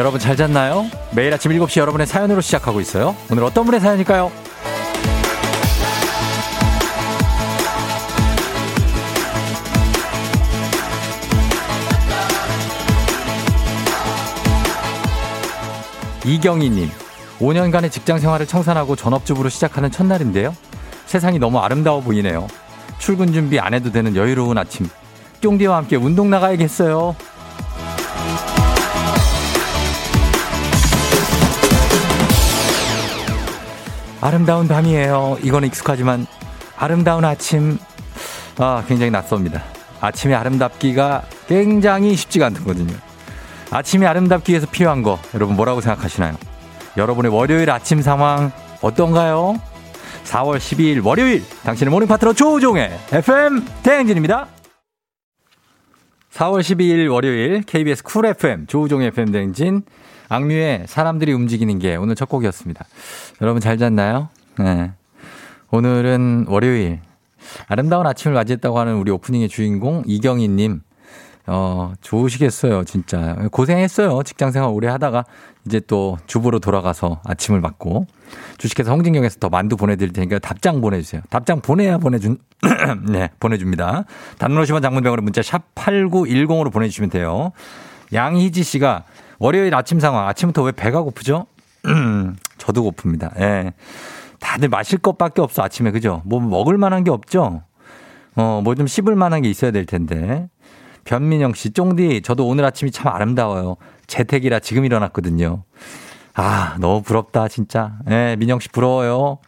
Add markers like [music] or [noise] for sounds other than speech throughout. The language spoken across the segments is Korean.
여러분 잘 잤나요? 매일 아침 7시 여러분의 사연으로 시작하고 있어요. 오늘 어떤 분의 사연일까요? 이경희님, 5년간의 직장 생활을 청산하고 전업주부로 시작하는 첫날인데요. 세상이 너무 아름다워 보이네요. 출근 준비 안 해도 되는 여유로운 아침. 쫑디와 함께 운동 나가야겠어요. 아름다운 밤이에요. 이건 익숙하지만 아름다운 아침. 아, 굉장히 낯섭니다. 아침에 아름답기가 굉장히 쉽지가 않거든요. 아침이 아름답기 위해서 필요한 거 여러분 뭐라고 생각하시나요? 여러분의 월요일 아침 상황 어떤가요? 4월 12일 월요일 당신의 morning 파트너 조우종의 FM 대행진입니다. 4월 12일 월요일 KBS 쿨 FM 조우종의 FM 대행진 악뮤의 사람들이 움직이는 게 오늘 첫 곡이었습니다. 여러분 잘 잤나요? 네. 오늘은 월요일 아름다운 아침을 맞이했다고 하는 우리 오프닝의 주인공 이경희님 어, 좋으시겠어요, 진짜. 고생했어요. 직장 생활 오래 하다가 이제 또 주부로 돌아가서 아침을 맞고 주식회사 홍진경에서 더 만두 보내드릴 테니까 답장 보내주세요. 답장 보내야 보내준, [clears throat] 네, 보내줍니다. 단문오시면 장문병으로 문자 샵 8910으로 보내주시면 돼요. 양희지 씨가 월요일 아침 상황, 아침부터 왜 배가 고프죠? [clears throat] 저도 고픕니다. 예. 다들 마실 것밖에 없어, 아침에. 그죠? 뭐 먹을 만한 게 없죠? 어, 뭐 좀 씹을 만한 게 있어야 될 텐데. 변민영 씨, 쫑디, 저도 오늘 아침이 참 아름다워요. 재택이라 지금 일어났거든요. 아, 너무 부럽다, 진짜. 예, 네, 민영 씨 부러워요.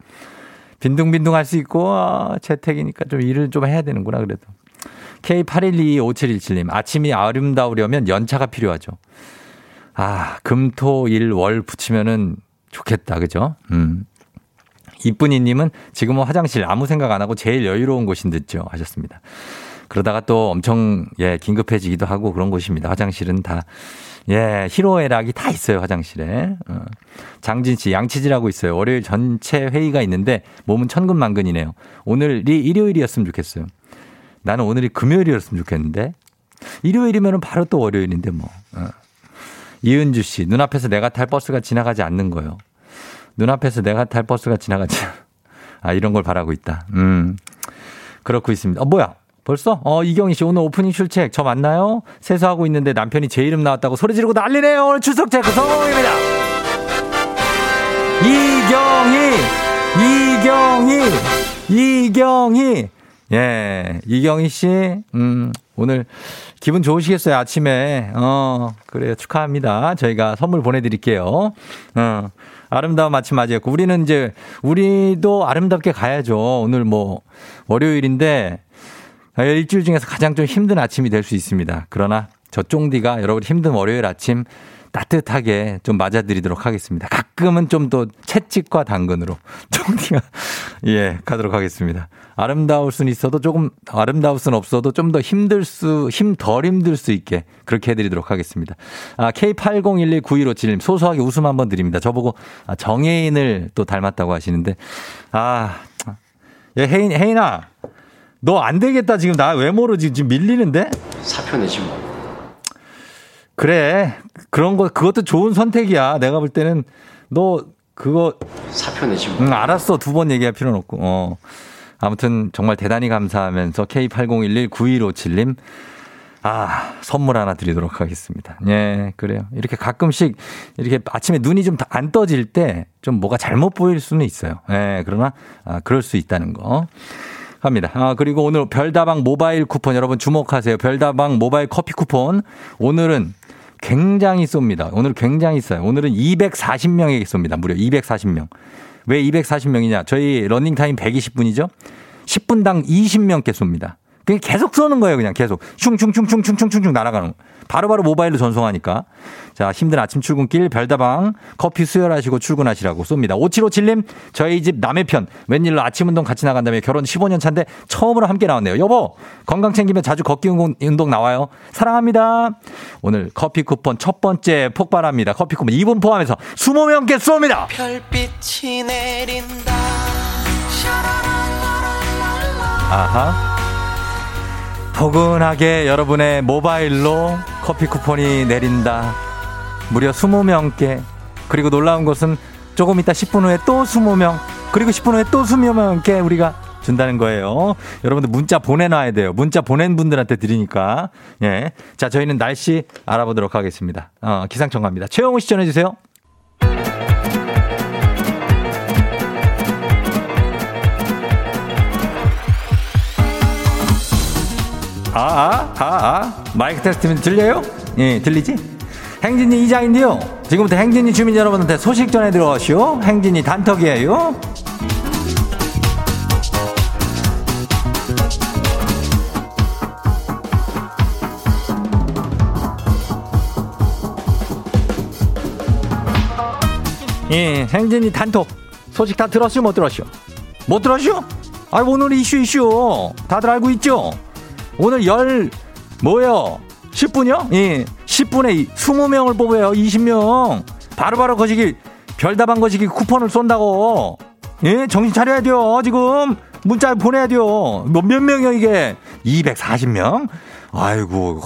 빈둥빈둥 할 수 있고, 아, 재택이니까 좀 일을 좀 해야 되는구나, 그래도. K81225717님, 아침이 아름다우려면 연차가 필요하죠. 아, 금, 토, 일, 월 붙이면은 좋겠다, 그죠? 음. 이쁜이님은 지금은 화장실 아무 생각 안 하고 제일 여유로운 곳인 듯죠. 하셨습니다. 그러다가 또 엄청 예 긴급해지기도 하고 그런 곳입니다. 화장실은 다 예, 희로애락이 다 있어요, 화장실에. 어. 장진 씨, 양치질하고 있어요. 월요일 전체 회의가 있는데 몸은 천근만근이네요. 오늘이 일요일이었으면 좋겠어요. 나는 오늘이 금요일이었으면 좋겠는데. 일요일이면 바로 또 월요일인데 뭐. 어. 이은주 씨, 눈앞에서 내가 탈 버스가 지나가지 않는 거요. 눈앞에서 내가 탈 버스가 지나가지. 아, 이런 걸 바라고 있다. 음. 그렇고 있습니다. 어, 뭐야? 벌써? 어, 이경희 씨, 오늘 오프닝 출첵 저 맞나요? 세수하고 있는데 남편이 제 이름 나왔다고 소리 지르고 난리네요. 오늘 출석 체크 성공입니다. 이경희! 이경희! 이경희! 예, 이경희 씨, 음, 오늘 기분 좋으시겠어요, 아침에. 어, 그래요. 축하합니다. 저희가 선물 보내드릴게요. 어, 아름다운 아침 맞이했고, 우리는 이제, 우리도 아름답게 가야죠. 오늘 뭐, 월요일인데, 일주일 중에서 가장 좀 힘든 아침이 될 수 있습니다. 그러나 저 쫑디가 여러분 힘든 월요일 아침 따뜻하게 좀 맞아드리도록 하겠습니다. 가끔은 좀 더 채찍과 당근으로 [laughs] 쫑디가 예 가도록 하겠습니다. 아름다울 수는 있어도 조금 아름다울 수는 없어도 좀 더 힘들 수 힘 덜 힘들 수 있게 그렇게 해드리도록 하겠습니다. 아 K80119157님 소소하게 웃음 한번 드립니다. 저보고 아, 정혜인을 또 닮았다고 하시는데 아 예, 혜인 혜인아 너 안 되겠다 지금 나 외모로 지금 밀리는데 사표 내지 뭐. 그래 그런 거 그것도 좋은 선택이야. 내가 볼 때는 너 그거 사표 내지 뭐. 응, 알았어. 두 번 얘기할 필요는 없고. 어. 아무튼 정말 대단히 감사하면서 K80119157님 아, 선물 하나 드리도록 하겠습니다. 예, 그래요. 이렇게 가끔씩 이렇게 아침에 눈이 좀 안 떠질 때 좀 뭐가 잘못 보일 수는 있어요. 예, 그러나 아, 그럴 수 있다는 거. 합니다. 아, 그리고 오늘 별다방 모바일 쿠폰 여러분 주목하세요. 별다방 모바일 커피 쿠폰. 오늘은 굉장히 쏩니다. 오늘 굉장히 싸요. 오늘은 240명에게 쏩니다. 무려 240명. 왜 240명이냐? 저희 러닝타임 120분이죠? 10분당 20명께 쏩니다. 그냥 계속 쏘는 거예요, 그냥 계속. 슝슝슝슝슝슝슝 날아가는 거. 바로 바로 모바일로 전송하니까. 자, 힘든 아침 출근길 별다방 커피 수혈하시고 출근하시라고 쏩니다. 5757님, 저희 집 남의 편. 웬일로 아침 운동 같이 나간다며 결혼 15년 차인데 처음으로 함께 나왔네요. 여보, 건강 챙기면 자주 걷기 운동 나와요. 사랑합니다. 오늘 커피 쿠폰 첫 번째 폭발합니다. 커피 쿠폰 2분 포함해서 20명께 쏩니다. 별빛이 내린다. 아하. 포근하게 여러분의 모바일로 커피 쿠폰이 내린다. 무려 20명께. 그리고 놀라운 것은 조금 이따 10분 후에 또 20명. 그리고 10분 후에 또 20명께 우리가 준다는 거예요. 여러분들 문자 보내놔야 돼요. 문자 보낸 분들한테 드리니까. 예. 자, 저희는 날씨 알아보도록 하겠습니다. 어, 기상청 갑니다. 최영우 씨 전해주세요. 아, 아, 아, 아. 마이크 테스트면 들려요? 예, 들리지? 행진이 이장인데요. 지금부터 행진이 주민 여러분한테 소식 전해드려오시오. 행진이 단톡이에요. 예, 행진이 단톡. 소식 다 들었슈, 못 들었슈? 못 들었슈? 아, 오늘 이슈 이슈. 다들 알고 있죠? 오늘 열, 뭐요? 10분이요? 예. 10분에 20명을 뽑아요. 20명. 바로바로 거시기, 별다방 거시기 쿠폰을 쏜다고. 예, 정신 차려야 돼요. 지금. 문자 보내야 돼요. 몇, 몇 명이요, 이게? 240명? 아이고,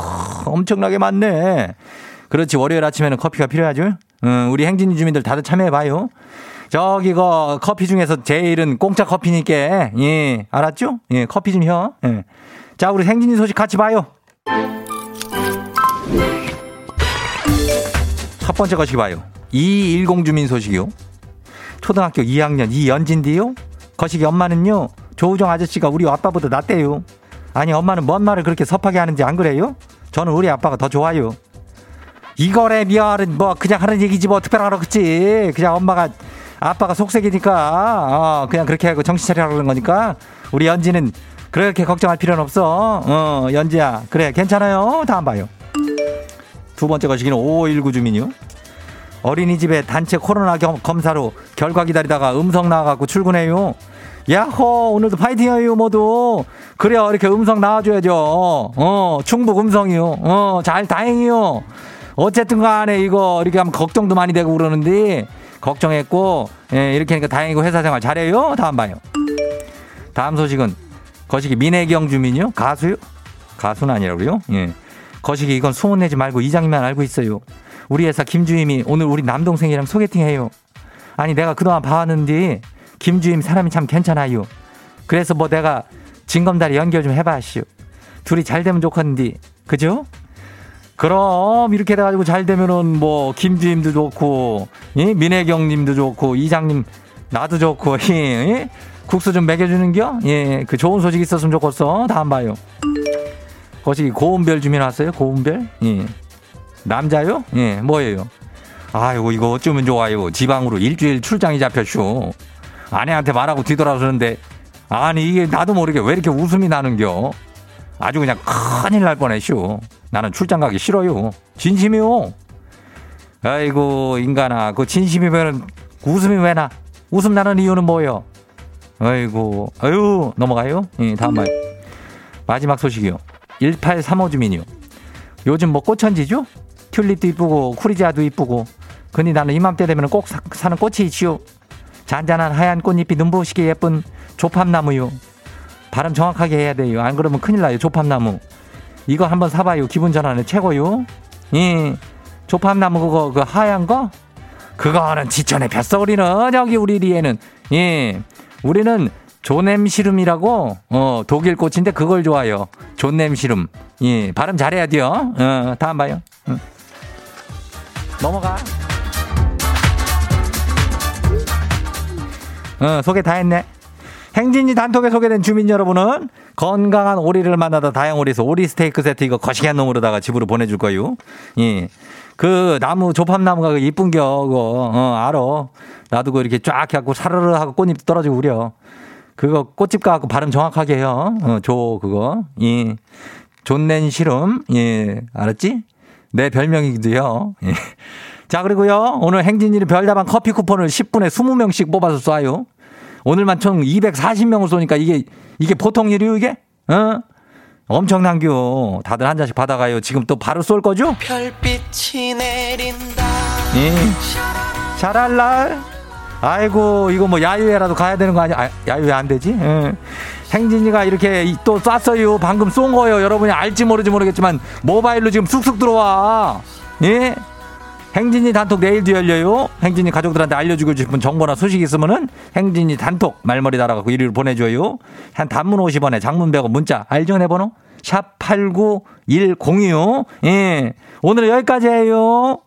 엄청나게 많네. 그렇지, 월요일 아침에는 커피가 필요하죠? 음, 우리 행진이 주민들 다들 참여해봐요. 저기, 그, 커피 중에서 제일은 공짜 커피니까, 예, 알았죠? 예, 커피 좀 혀. 예. 자, 우리 행진이 소식 같이 봐요. 첫 번째 것이 봐요. 210 주민 소식이요. 초등학교 2학년 이연진디요. 거시기 엄마는요. 조우정 아저씨가 우리 아빠보다 낫대요. 아니 엄마는 뭔 말을 그렇게 섭하게 하는지 안 그래요? 저는 우리 아빠가 더 좋아요. 이거래 미안은 뭐 그냥 하는 얘기지 뭐 특별하러 그치. 그냥 엄마가 아빠가 속색이니까 어, 그냥 그렇게 하고 정신 차리라고 그러는 거니까 우리 연지는 그렇게 걱정할 필요는 없어. 어 연지야 그래 괜찮아요. 다음 봐요. 두 번째 거시기는 5519 주민이요. 어린이집에 단체 코로나 겸, 검사로 결과 기다리다가 음성 나와갖고 출근해요. 야호 오늘도 파이팅해요 모두. 그래요 이렇게 음성 나와줘야죠. 어 충북 음성이요. 어 잘 다행이요. 어쨌든 간에 이거 이렇게 하면 걱정도 많이 되고 그러는데 걱정했고 예, 이렇게 하니까 다행이고 회사 생활 잘해요. 다음 봐요. 다음 소식은 거시기 민혜경 주민이요. 가수요? 가수는 아니라고요? 예. 거시기 이건 소문 내지 말고 이장님만 알고 있어요. 우리 회사 김주임이 오늘 우리 남동생이랑 소개팅해요. 아니 내가 그동안 봐왔는데 김주임 사람이 참 괜찮아요. 그래서 뭐 내가 진검다리 연결 좀 해봐시오. 둘이 잘 되면 좋겠는데 그죠? 그럼 이렇게 돼가지고 잘 되면은 뭐 김주임도 좋고 예? 민혜경님도 좋고 이장님 나도 좋고 [laughs] 예? 국수 좀 먹여주는겨? 예, 그 좋은 소식 있었으면 좋겠어. 다음 봐요. 거시 고운별 주민 왔어요? 고운별? 예. 남자요? 예, 뭐예요? 아이고, 이거 어쩌면 좋아요. 지방으로 일주일 출장이 잡혔쇼. 아내한테 말하고 뒤돌아서는데, 아니, 이게 나도 모르게 왜 이렇게 웃음이 나는겨? 아주 그냥 큰일 날 뻔했쇼. 나는 출장 가기 싫어요. 진심이요. 아이고, 인간아. 그 진심이면 웃음이 왜 나? 웃음 나는 이유는 뭐요? 아이고, 아유, 넘어가요? 예, 다음 말. 마지막 소식이요. 1835 주민이요. 요즘 뭐 꽃천지죠? 튤립도 이쁘고 쿠리지아도 이쁘고 근데 나는 이맘때 되면 꼭 사, 는 꽃이 있지요. 잔잔한 하얀 꽃잎이 눈부시게 예쁜 조팝나무요. 발음 정확하게 해야 돼요. 안 그러면 큰일 나요. 조팝나무. 이거 한번 사봐요. 기분 전환에 최고요. 예. 조팝나무 그거 그 하얀 거? 그거는 지천의 뱃서울이는 여기 우리 리에는 예. 우리는 조냄시름이라고 어 독일 꽃인데 그걸 좋아요. 존냄시름. 예, 발음 잘해야 돼요. 어, 다음 봐요. 응. 넘어가. 어, 소개 다 했네. 행진이 단톡에 소개된 주민 여러분은 건강한 오리를 만나다 다양오리에서 오리 스테이크 세트 이거 거시기한 놈으로다가 집으로 보내줄 거요. 예. 그 나무 조팝나무가 그 이쁜 겨 그거 어 알어. 나도 그 이렇게 쫙 해갖고 사르르 하고 꽃잎 떨어지고 그려. 그거 꽃집 가갖고 발음 정확하게 해요. 어, 조 그거. 예. 존넨 시름. 예. 알았지? 내 별명이기도 해요. 예. 자, 그리고요. 오늘 행진이를 별다방 커피 쿠폰을 10분에 20명씩 뽑아서 쏴요. 오늘만 총 240명을 쏘니까 이게, 이게 보통 일이요, 이게? 어? 엄청난 겨. 다들 한 잔씩 받아가요. 지금 또 바로 쏠 거죠? 별빛이 내린다. 예. 잘할 날. 아이고, 이거 뭐 야유회라도 가야 되는 거 아니야? 아, 야유회 안 되지? 예. 행진이가 이렇게 또 쐈어요. 방금 쏜 거예요. 여러분이 알지 모르지 모르겠지만 모바일로 지금 쑥쑥 들어와. 예? 행진이 단톡 내일도 열려요. 행진이 가족들한테 알려주고 싶은 정보나 소식 있으면은 행진이 단톡 말머리 달아갖고 1위로 보내줘요. 한 단문 50원에 장문 100원 문자 알죠 내 번호? 샵 8910이요. 예. 오늘은 여기까지예요.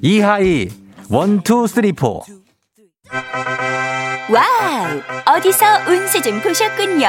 이하이 one two three four Wow! 어디서 운세 좀 보셨군요.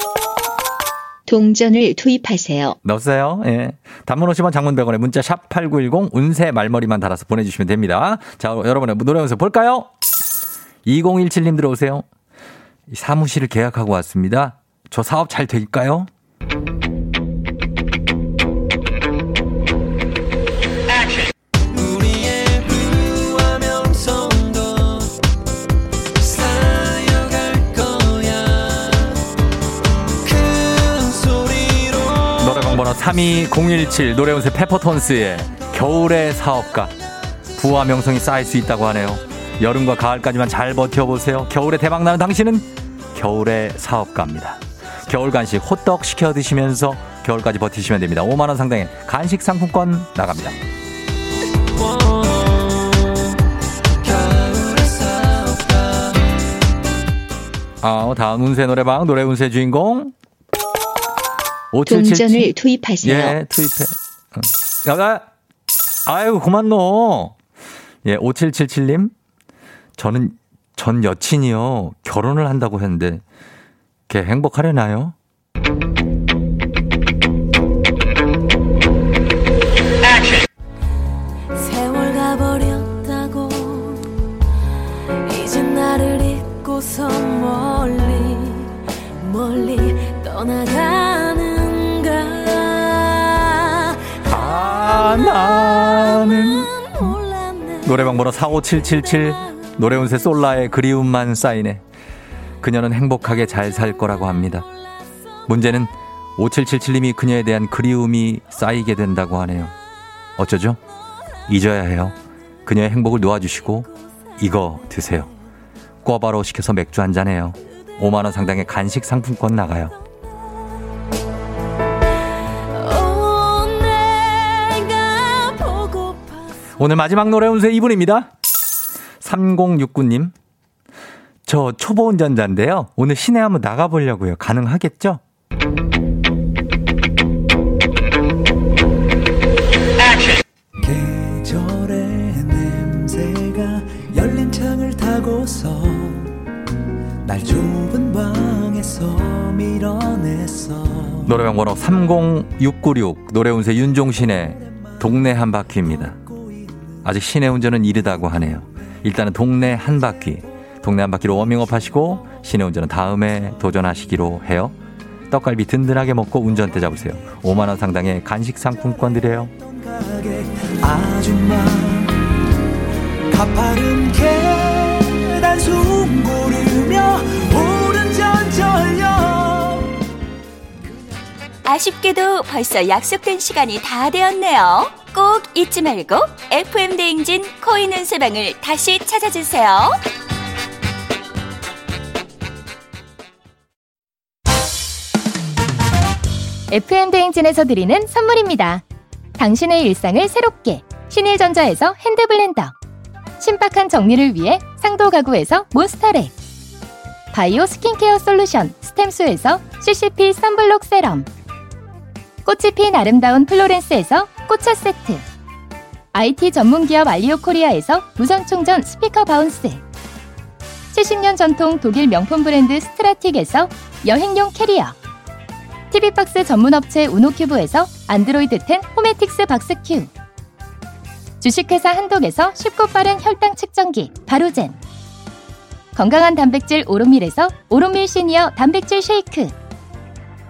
동전을 투입하세요. 넣었어요. 예. 단문 50원 장문 100원에 문자 샵 8910 운세 말머리만 달아서 보내주시면 됩니다. 자, 여러분의 노래 운세 볼까요? 2017님 들어오세요. 사무실을 계약하고 왔습니다. 저 사업 잘 될까요? 32017 노래운세 페퍼톤스의 겨울의 사업가 부와 명성이 쌓일 수 있다고 하네요. 여름과 가을까지만 잘 버텨보세요. 겨울에 대박나는 당신은 겨울의 사업가입니다. 겨울 간식 호떡 시켜 드시면서 겨울까지 버티시면 됩니다. 5만원 상당의 간식 상품권 나갑니다. 아, 다음 운세 노래방 노래 운세 주인공 5777 동전을 투입하세요. 예, 투입해. 어. 야가, 아이고, 그만 넣어. 예, 5777님. 저는 전 여친이요. 결혼을 한다고 했는데, 걔 행복하려나요? 노래방 번호 45777. 노래운세 솔라의 그리움만 쌓이네. 그녀는 행복하게 잘 살 거라고 합니다. 문제는 5777님이 그녀에 대한 그리움이 쌓이게 된다고 하네요. 어쩌죠? 잊어야 해요. 그녀의 행복을 놓아주시고 이거 드세요. 꿔바로 시켜서 맥주 한 잔 해요. 5만원 상당의 간식 상품권 나가요. 오늘 마지막 노래 운세 2분입니다. 3069님. 저 초보 운전자인데요. 오늘 시내 한번 나가보려고요. 가능하겠죠? 노래방 번호 30696 노래 운세 윤종신의 동네 한 바퀴입니다. 아직 시내 운전은 이르다고 하네요. 일단은 동네 한 바퀴. 동네 한 바퀴로 워밍업 하시고 시내 운전은 다음에 도전하시기로 해요. 떡갈비 든든하게 먹고 운전대 잡으세요. 5만 원 상당의 간식 상품권 드려요. 가게 아줌마 가파른 계단 숨고르며 오른전 전력 아쉽게도 벌써 약속된 시간이 다 되었네요. 꼭 잊지 말고 FM 대행진 코인 운세방을 다시 찾아주세요. FM 대행진에서 드리는 선물입니다. 당신의 일상을 새롭게 신일전자에서 핸드블렌더 신박한 정리를 위해 상도 가구에서 몬스터렉 바이오 스킨케어 솔루션 스템수에서 CCP sunblock serum 꽃이 핀 아름다운 플로렌스에서 꽃차 세트. IT 전문기업 알리오 코리아에서 무선충전 스피커 바운스. 70년 전통 독일 명품 브랜드 스트라틱에서 여행용 캐리어. TV박스 전문업체 우노큐브에서 안드로이드 10 호메틱스 박스큐. 주식회사 한독에서 쉽고 빠른 혈당 측정기 바로젠. 건강한 단백질 오롯밀에서 오롯밀 시니어 단백질 쉐이크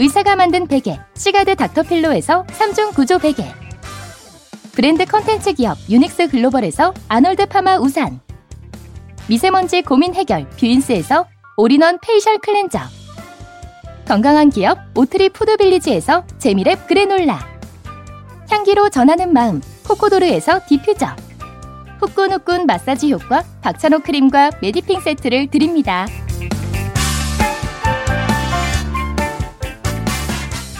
의사가 만든 베개 시가드 닥터필로에서 3중 구조 베개. 브랜드 컨텐츠 기업 유닉스 글로벌에서 아놀드 파마 우산. 미세먼지 고민 해결 뷰인스에서 all-in-one facial cleanser. 건강한 기업 오트리 푸드빌리지에서 재미랩 그래놀라. 향기로 전하는 마음 코코도르에서 디퓨저. 후끈후끈 마사지 효과 박찬호 크림과 메디핑 세트를 드립니다.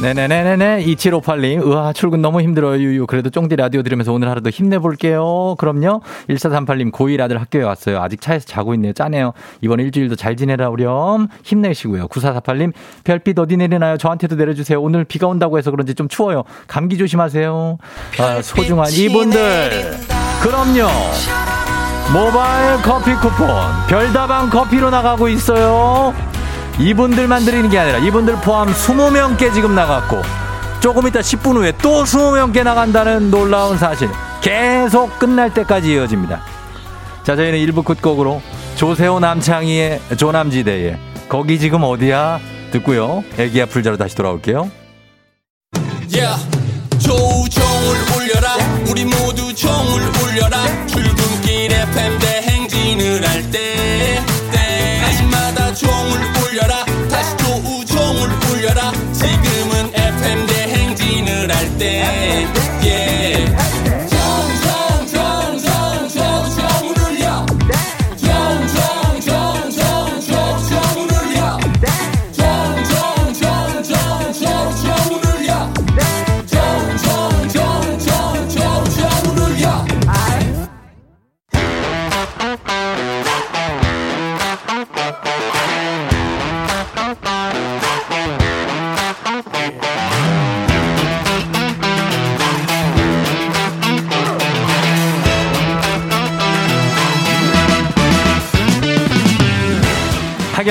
네네네네네. 2758님. 우와, 출근 너무 힘들어요, 유유. 그래도 쫑디 라디오 들으면서 오늘 하루도 힘내볼게요. 그럼요. 1438님, 고1 아들 학교에 왔어요. 아직 차에서 자고 있네요. 짜네요. 이번 일주일도 잘 지내라, 우렴. 힘내시고요. 9448님, 별빛 어디 내리나요? 저한테도 내려주세요. 오늘 비가 온다고 해서 그런지 좀 추워요. 감기 조심하세요. 아, 소중한 이분들. 그럼요. 모바일 커피 쿠폰. 별다방 커피로 나가고 있어요. 이분들만 드리는 게 아니라 이분들 포함 20명께 지금 나갔고 조금 이따 10분 후에 또 20명께 나간다는 놀라운 사실 계속 끝날 때까지 이어집니다. 자 저희는 1부 끝곡으로 조세호 남창희의 조남지대에 거기 지금 어디야 듣고요. 애기야 풀자로 다시 돌아올게요. Yeah. 조우종을 울려라 우리 모두 종을 울려라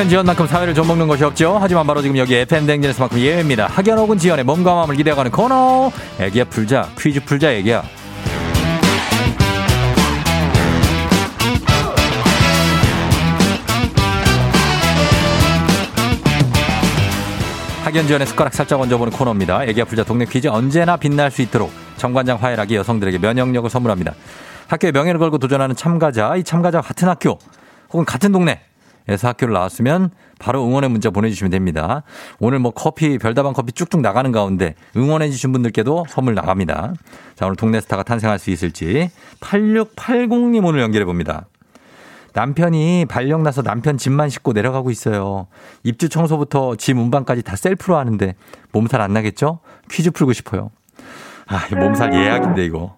학연 지원만큼 사회를 좀 먹는 것이 없죠. 하지만 바로 지금 여기 FM 댕진에서만큼 예외입니다. 학연 혹은 지원의 몸과 마음을 기대어가는 코너. 애기야 풀자 퀴즈 풀자 애기야. 학연 지원의 숟가락 살짝 얹어보는 코너입니다. 애기야 풀자 동네 퀴즈 언제나 빛날 수 있도록 정관장 화해락이 여성들에게 면역력을 선물합니다. 학교의 명예를 걸고 도전하는 참가자, 이 참가자와 같은 학교 혹은 같은 동네 에서 학교를 나왔으면 바로 응원의 문자 보내주시면 됩니다. 오늘 뭐 커피, 별다방 커피 쭉쭉 나가는 가운데 응원해주신 분들께도 선물 나갑니다. 자, 오늘 동네 스타가 탄생할 수 있을지 8680님 오늘 연결해 봅니다. 남편이 발령 나서 남편 집만 씻고 내려가고 있어요. 입주 청소부터 집 운반까지 다 셀프로 하는데 몸살 안 나겠죠? 퀴즈 풀고 싶어요. 아, 이 몸살 예약인데 이거.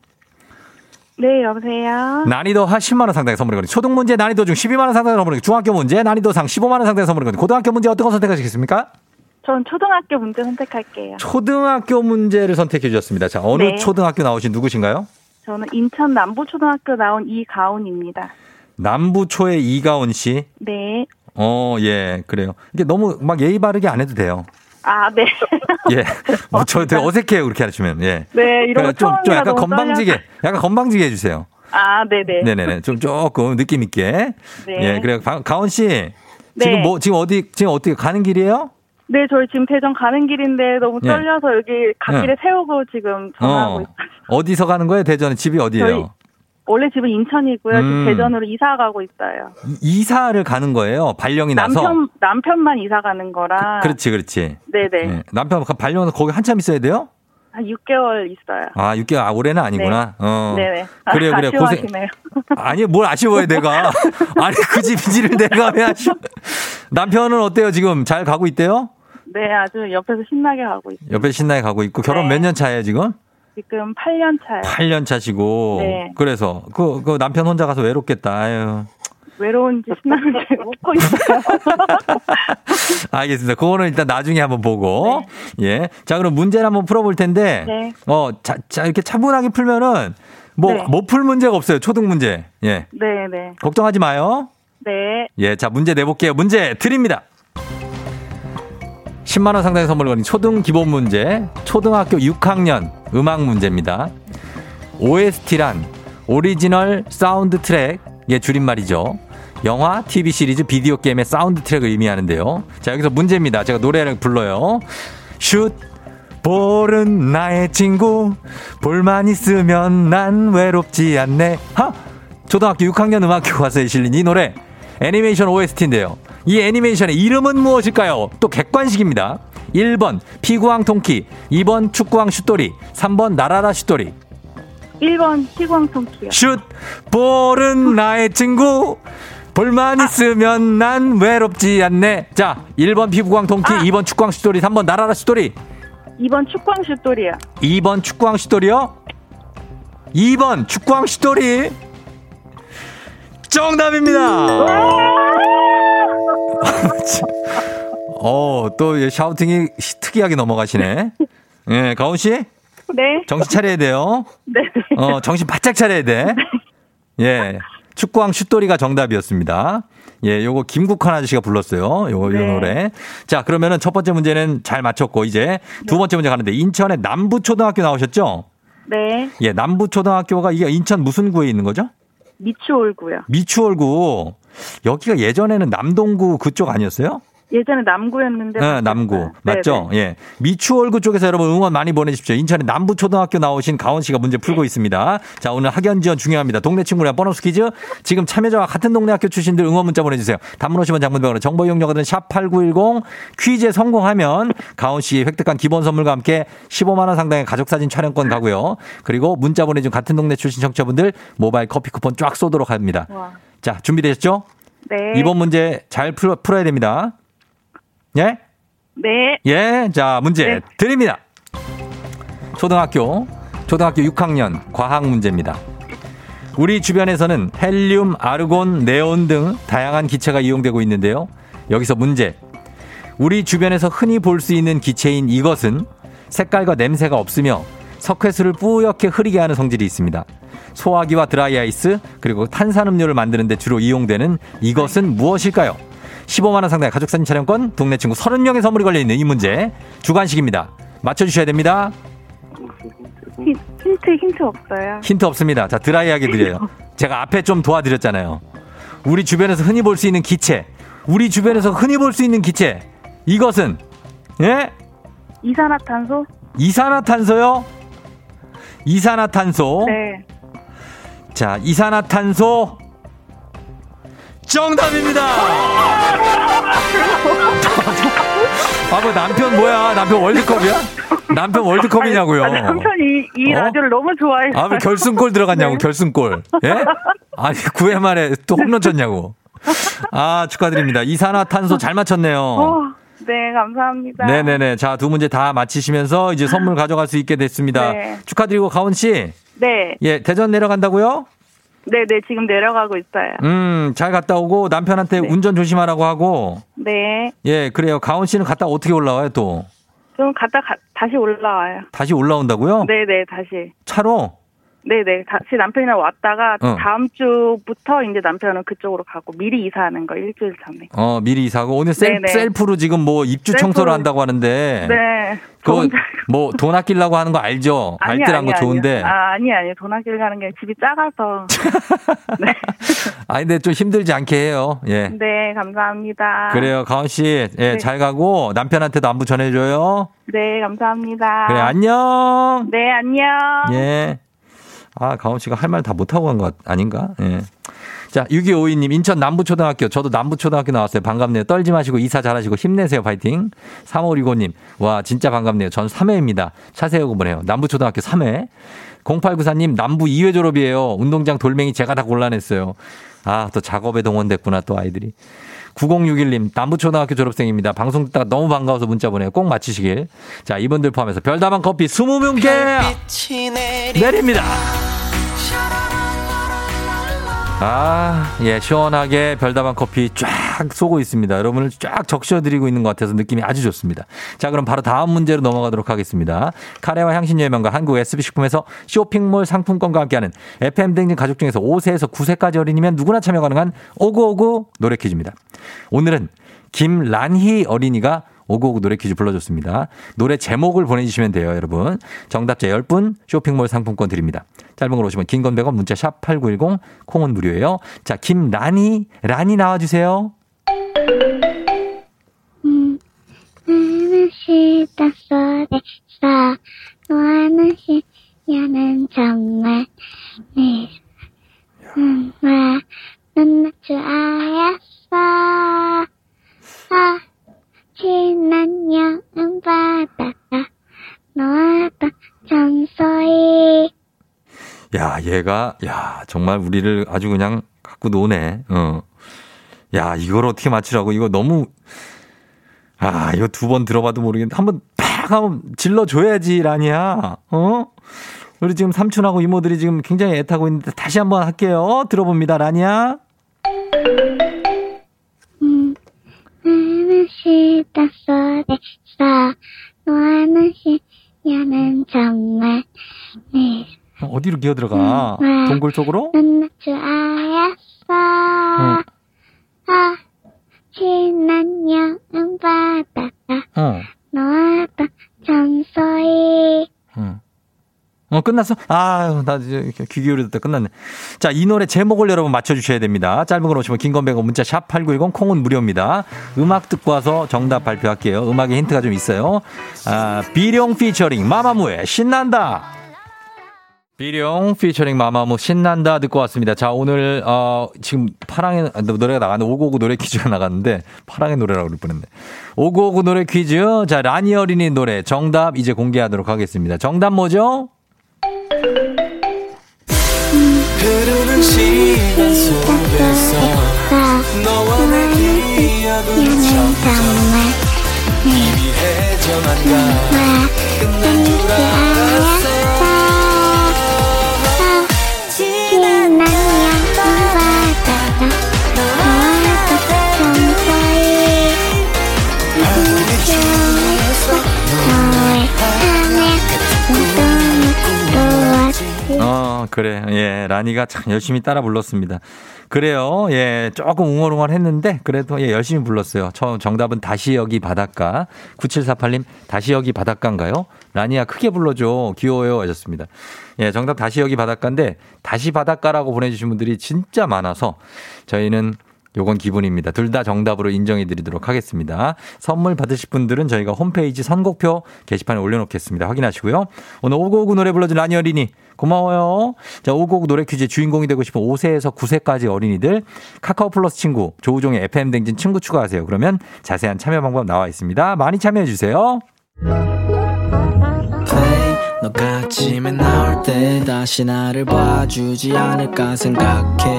네, 여보세요. 난이도 한 10만 원 상당의 선물이 거든요 초등 문제 난이도 중 12만 원 상당의 선물이 중학교 문제 난이도 상 15만 원 상당의 선물이 거든요 고등학교 문제 어떤 거 선택하시겠습니까? 전 초등학교 문제 선택할게요. 초등학교 문제를 선택해 주셨습니다. 자, 어느 네. 초등학교 나오신 누구신가요? 저는 인천 남부초등학교 나온 이가온입니다. 남부초의 이가온 씨. 네. 어, 예, 그래요. 이게 너무 막 예의 바르게 안 해도 돼요. 아, 네. [laughs] 예. 뭐 저 되게 어색해요, 그렇게 하시면. 예. 네, 이런 거 그러니까 좀, 좀 약간 건방지게, 떨려서. 약간 건방지게 해주세요. 아, 네네. 네네네. 좀 조금 느낌 있게. 네. 예, 그래요. 가- 가온 씨. 네. 지금 뭐, 지금 어디, 지금 어떻게 가는 길이에요? 네, 저희 지금 대전 가는 길인데 너무 예. 떨려서 여기 갓길에 예. 세우고 지금 전화하고 어. 있어요. 어디서 가는 거예요? 대전 집이 어디예요? 원래 집은 인천이고요. 음. 지금 대전으로 이사 가고 있어요. 이- 이사를 가는 거예요. 발령이 나서. 남편 남편만 이사 가는 거라. 그 렇지, 그렇지. 네네. 예. 남편 발령은 거기 한참 있어야 돼요? 한 6개월 있어요. 아, 6개월, 아, 올해는 아니구나. 어. 네네. 그래요, 그래요. 고생. [laughs] 아니, 뭘 아쉬워해, 내가. [laughs] 아니, 그 집인지를 내가 왜 아쉬워. [laughs] 남편은 어때요, 지금? 잘 가고 있대요? 네, 아주 옆에서 신나게 가고 있어요. 옆에 신나게 가고 있고, 결혼 네. 몇년 차예요, 지금? 지금 8년 차예요. 8년 차시고. 네. 그래서, 그, 그 남편 혼자 가서 외롭겠다. 아유. 외로운지 신나는지 웃고 있어요. 알겠습니다. 그거는 일단 나중에 한번 보고. 예. 자, 그럼 문제를 한번 풀어볼 텐데. 네. 어, 자, 자, 이렇게 차분하게 풀면은 뭐, 네. 못풀 문제가 없어요. 초등 문제. 예. 네, 네. 걱정하지 마요. 네. 예, 자, 문제 내볼게요. 문제 드립니다. 10만원 상당의 선물 거는 초등 기본 문제, 초등학교 6학년 음악 문제입니다. OST란 오리지널 사운드 트랙의 줄임말이죠. 영화, TV 시리즈, 비디오 게임의 사운드 트랙을 의미하는데요. 자, 여기서 문제입니다. 제가 노래를 불러요. 슛! 볼은 나의 친구. 볼만 있으면 난 외롭지 않네. 하! 초등학교 6학년 음악 교과서에 실린 이 노래. 애니메이션 OST인데요. 이 애니메이션의 이름은 무엇일까요? 또 객관식입니다. 1번 피구왕 통키, 2번 축구왕 슛돌이, 3번 나라라 슛돌이. 1번 희광통키요. 슛! 볼은 나의 친구. 볼만 있으면 난 외롭지 않네. 자, 1번 피구왕 통키, 2번 축구왕 슛돌이, 3번 나라라 슛돌이. 2번 축광 슛돌이요. 2번 축구왕 슛돌이요? 2번 축구왕 슛돌이. 정답입니다. 어, 또 예, 샤우팅이 특이하게 넘어가시네. 예, 가온 씨? 네. 정신 차려야 돼요. 네. 어, 정신 바짝 차려야 돼. 예. 축구왕 슛돌이가 정답이었습니다. 예, 요거 김국환 아저씨가 불렀어요. 요거, 요 네. 노래. 자, 그러면은 첫 번째 문제는 잘 맞췄고, 이제 두 번째 문제 가는데, 인천의 남부초등학교 나오셨죠? 네. 예, 남부초등학교가 이게 인천 무슨 구에 있는 거죠? 미추홀구요. 미추홀구. 여기가 예전에는 남동구 그쪽 아니었어요? 예전에 남구였는데. 네, 남구. 맞죠? 네네. 예. 미추홀구 쪽에서 여러분 응원 많이 보내주십시오. 인천의 남부초등학교 나오신 가온 씨가 문제 풀고 있습니다. 자, 오늘 학연 지원 중요합니다. 동네 친구랑 보너스 퀴즈. 지금 참여자와 같은 동네 학교 출신들 응원 문자 보내주세요. 단문 50원 장문병으로 정보 이용료들은 샵8910 퀴즈에 성공하면 가온 씨 획득한 기본 선물과 함께 15만원 상당의 가족사진 촬영권 가고요. 그리고 문자 보내준 같은 동네 출신 청취자분들 모바일 커피 쿠폰 쫙 쏘도록 합니다. 와. 자, 준비되셨죠? 네. 이번 문제 잘 풀어, 풀어야 됩니다. 예? 네. 예, 자, 문제 네. 드립니다. 초등학교, 초등학교 6학년 과학 문제입니다. 우리 주변에서는 헬륨, 아르곤, 네온 등 다양한 기체가 이용되고 있는데요. 여기서 문제. 우리 주변에서 흔히 볼 수 있는 기체인 이것은 색깔과 냄새가 없으며 석회수를 뿌옇게 흐리게 하는 성질이 있습니다. 소화기와 드라이아이스 그리고 탄산음료를 만드는데 주로 이용되는 이것은 무엇일까요? 15만 원 상당의 가족 사진 촬영권, 동네 친구 30명의 선물이 걸려 있는 이 문제 주관식입니다. 맞춰 주셔야 됩니다. 힌- 힌트, 힌트 없어요. 힌트 없습니다. 자 드라이하게 드려요. 제가 앞에 좀 도와드렸잖아요. 우리 주변에서 흔히 볼 수 있는 기체, 우리 주변에서 흔히 볼 수 있는 기체, 이것은 예 이산화탄소? 이산화탄소요. 이산화탄소. 네. 자, 이산화탄소 정답입니다. 아, 뭐 남편 뭐야? 남편 월드컵이야? 남편 월드컵이냐고요? 아, 남편이 이 어? 라디오를 너무 좋아해서. 아, 왜 결승골 들어갔냐고, 네. 결승골. 예? 아니, 9회 만에 또 홈런 쳤냐고. 아, 축하드립니다. 이산화탄소 잘 맞췄네요. 어, 네, 감사합니다. 네네네. 자, 두 문제 다 맞히시면서 이제 선물 가져갈 수 있게 됐습니다. 네. 축하드리고, 가온 씨. 네. 예, 대전 내려간다고요? 네, 네, 지금 내려가고 있어요. 음, 잘 갔다 오고 남편한테 네. 운전 조심하라고 하고. 네. 예, 그래요. 가온 씨는 갔다 어떻게 올라와요, 또? 좀 갔다 가, 다시 올라와요. 다시 올라온다고요? 네, 네, 다시. 차로? 네, 네. 다시 남편이랑 왔다가 어. 다음 주부터 이제 남편은 그쪽으로 가고 미리 이사하는 거 일주일 전에. 어, 미리 이사하고. 오늘 셀, 네네. 셀프로 지금 뭐 입주 셀프로. 청소를 한다고 하는데. 네. 저 그거 혼자- 뭐돈 아끼려고 하는 거 알죠? 아니, 알뜰한 거 아니, 좋은데. 아니요. 아, 아니, 아니. 돈 아끼려 가는 게 집이 작아서. [laughs] 네. 아니, 근데 좀 힘들지 않게 해요. 예. 네, 감사합니다. 그래요. 가온 씨, 예, 네. 잘 가고 남편한테도 안부 전해줘요. 네, 감사합니다. 그래, 안녕! 네, 안녕. 예. 아, 가온 씨가 할 말 다 못하고 간 것 아닌가? 예. 자, 6252님, 인천 남부초등학교. 저도 남부초등학교 나왔어요. 반갑네요. 떨지 마시고 이사 잘하시고 힘내세요. 파이팅. 3565님, 와, 진짜 반갑네요. 전 3회입니다. 차 세우고 보내요. 남부초등학교 3회. 0894님, 남부 2회 졸업이에요. 운동장 돌멩이 제가 다 골라냈어요. 아, 또 작업에 동원됐구나, 또 아이들이. 9061님, 남부초등학교 졸업생입니다. 방송 듣다가 너무 반가워서 문자 보내요. 꼭 맞히시길. 자, 이분들 포함해서 별다방 커피 20명께 내립니다. 아, 예, 시원하게 별다방 커피 쫙 쏘고 있습니다. 여러분을 쫙 적셔드리고 있는 것 같아서 느낌이 아주 좋습니다. 자, 그럼 바로 다음 문제로 넘어가도록 하겠습니다. 카레와 향신료의 명가 한국 SB식품에서 쇼핑몰 상품권과 함께하는 FM댕진 가족 중에서 5세에서 9세까지 어린이면 누구나 참여 가능한 오구오구 노래 퀴즈입니다. 오늘은 김란희 어린이가 오구오구 노래 퀴즈 불러줬습니다. 노래 제목을 보내주시면 돼요, 여러분. 정답자 10분 쇼핑몰 상품권 드립니다. 짧은 걸 오시면 긴건 100원 문자 샵 8910 콩은 무료예요. 자, 김란이, 란이 나와주세요. 나는 시다 속에서 너하는 시 야는 정말 네 정말 눈줄 알았어 아 지난 여름 바다가 너와 점소이 야, 얘가, 야, 정말 우리를 아주 그냥 갖고 노네. 어. 야, 이걸 어떻게 맞추라고. 이거 너무, 아, 이거 두 번 들어봐도 모르겠는데. 한번 팍 한번 질러줘야지, 라니야. 어? 우리 지금 삼촌하고 이모들이 지금 굉장히 애타고 있는데 다시 한번 할게요. 들어봅니다, 라니야. 나는 시다 속에서 너하는 시야는 정말 네 어, 어디로 기어 들어가? 음, 동굴 쪽으로? 눈줄 알았어 어. 아 지난 여름 바다가 어. 너와 점소이 어. 어, 끝났어? 아유, 나 이제 귀 기울이다 끝났네. 자, 이 노래 제목을 여러분 맞춰주셔야 됩니다. 짧은 걸 오시면 긴건배가 문자 샵 8910 콩은 무료입니다. 음악 듣고 와서 정답 발표할게요. 음악에 힌트가 좀 있어요. 아, 비룡 피처링 마마무의 신난다. 비룡 피처링 마마무 신난다 듣고 왔습니다. 자, 오늘, 어, 지금 파랑의 노래가 나가는 오고오구 노래 퀴즈가 나갔는데 파랑의 노래라고 그럴 뻔했네. 오고오구 노래 퀴즈. 자, 라니 어린이 노래 정답 이제 공개하도록 하겠습니다. 정답 뭐죠? 흐르는 시간 속에서 너와 내 기억은 정말 희미해져만가 끝난 줄 알았 그래. 예, 라니가 참 열심히 따라 불렀습니다. 그래요. 예, 조금 웅얼웅얼 했는데, 그래도 예, 열심히 불렀어요. 처음 정답은 다시 여기 바닷가. 9748님, 다시 여기 바닷가인가요? 라니야, 크게 불러줘. 귀여워요. 하셨습니다. 예, 정답 다시 여기 바닷가인데, 다시 바닷가라고 보내주신 분들이 진짜 많아서, 저희는 요건 기분입니다. 둘 다 정답으로 인정해 드리도록 하겠습니다. 선물 받으실 분들은 저희가 홈페이지 선곡표 게시판에 올려놓겠습니다. 확인하시고요. 오늘 오고오구 노래 불러준 라니 어린이 고마워요. 자, 오고오구 노래 퀴즈 주인공이 되고 싶은 5세에서 9세까지 어린이들 카카오 플러스 친구 조우종의 FM 댕진 친구 추가하세요. 그러면 자세한 참여 방법 나와 있습니다. 많이 참여해 주세요. 너가 아침에 나올 때 다시 나를 봐주지 않을까 생각해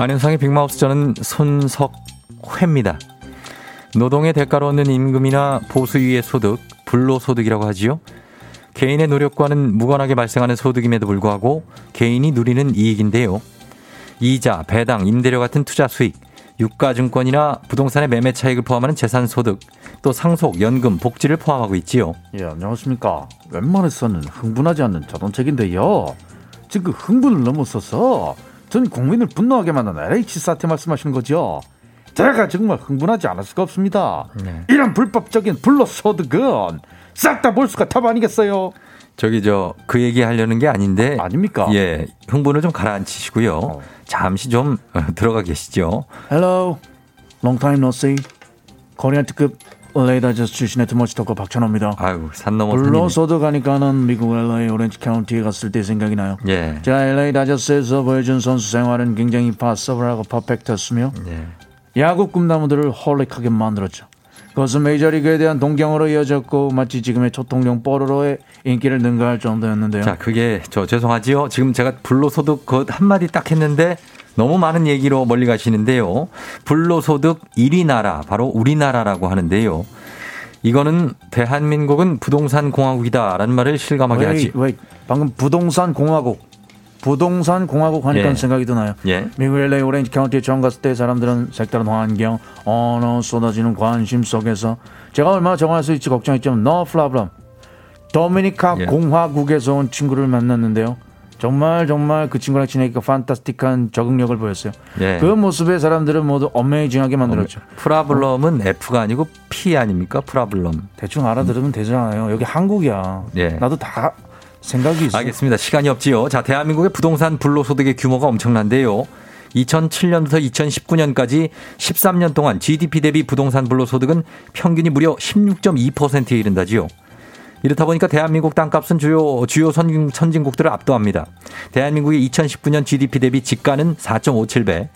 안현상의 빅마우스 저는 손석회입니다. 노동의 대가로 얻는 임금이나 보수 위의 소득, 불로소득이라고 하지요. 개인의 노력과는 무관하게 발생하는 소득임에도 불구하고 개인이 누리는 이익인데요. 이자, 배당, 임대료 같은 투자 수익, 유가증권이나 부동산의 매매 차익을 포함하는 재산 소득, 또 상속, 연금, 복지를 포함하고 있지요. 예, 안녕하십니까. 웬만해서는 흥분하지 않는 자동책인데요. 지금 그 흥분을 넘어서서 전 국민을 분노하게 만든 LH 사태 말씀하시는 거죠. 제가 정말 흥분하지 않을 수가 없습니다. 네. 이런 불법적인 불로소득은 싹 다 몰수가 답 아니겠어요? 저기 저 그 얘기 하려는 게 아닌데 아닙니까? 어. 예, 흥분을 좀 가라앉히시고요. 잠시 좀 어, 들어가 계시죠. Hello, long time no see. Korean 특급 LA 다저스 출신의 too much talker 박찬호입니다. 아유, 산 넘어. 불로소득 하니까는 미국 LA 오렌지 카운티에 갔을 때 생각이 나요. 예. 제가 LA 다저스에서 보여준 선수 생활은 굉장히 possible하고 perfect했으며 예. 야구 꿈나무들을 홀릭하게 만들었죠. 그것은 메이저리그에 대한 동경으로 이어졌고 마치 지금의 초통령 뽀로로의 인기를 능가할 정도였는데요. 자, 그게 저 죄송하지요. 지금 제가 불로소득 그 한마디 딱 했는데 너무 많은 얘기로 멀리 가시는데요. 불로소득 1위 나라 바로 우리나라라고 하는데요. 이거는 대한민국은 부동산 공화국이다라는 말을 실감하게 왜, 하지. 왜 방금 부동산 공화국 부동산 공화국 하니까 예. 생각이 드나요? 예. 미국 LA 오렌지 카운티에 처음 갔을 때 사람들은 색다른 환경, 언어, 쏟아지는 관심 속에서 제가 얼마나 정할 수 있지 걱정했지만 no problem. 도미니카 예. 공화국에서 온 친구를 만났는데요. 정말 정말 그 친구랑 지내니까 판타스틱한 적응력을 보였어요. 예. 그 모습에 사람들은 모두 어메이징하게 만들었죠. 프라블럼은 F가 아니고 P 아닙니까? 프라블럼. 대충 알아들으면 되잖아요. 여기 한국이야. 예. 나도 다 생각이 있어. 알겠습니다. 시간이 없지요. 자, 대한민국의 부동산 불로소득의 규모가 엄청난데요. 2007년부터 2019년까지 13년 동안 GDP 대비 부동산 불로소득은 평균이 무려 16.2%에 이른다지요. 이렇다 보니까 대한민국 땅값은 주요 주요 선, 선진국들을 압도합니다. 대한민국의 2019년 GDP 대비 지가는 4.57배.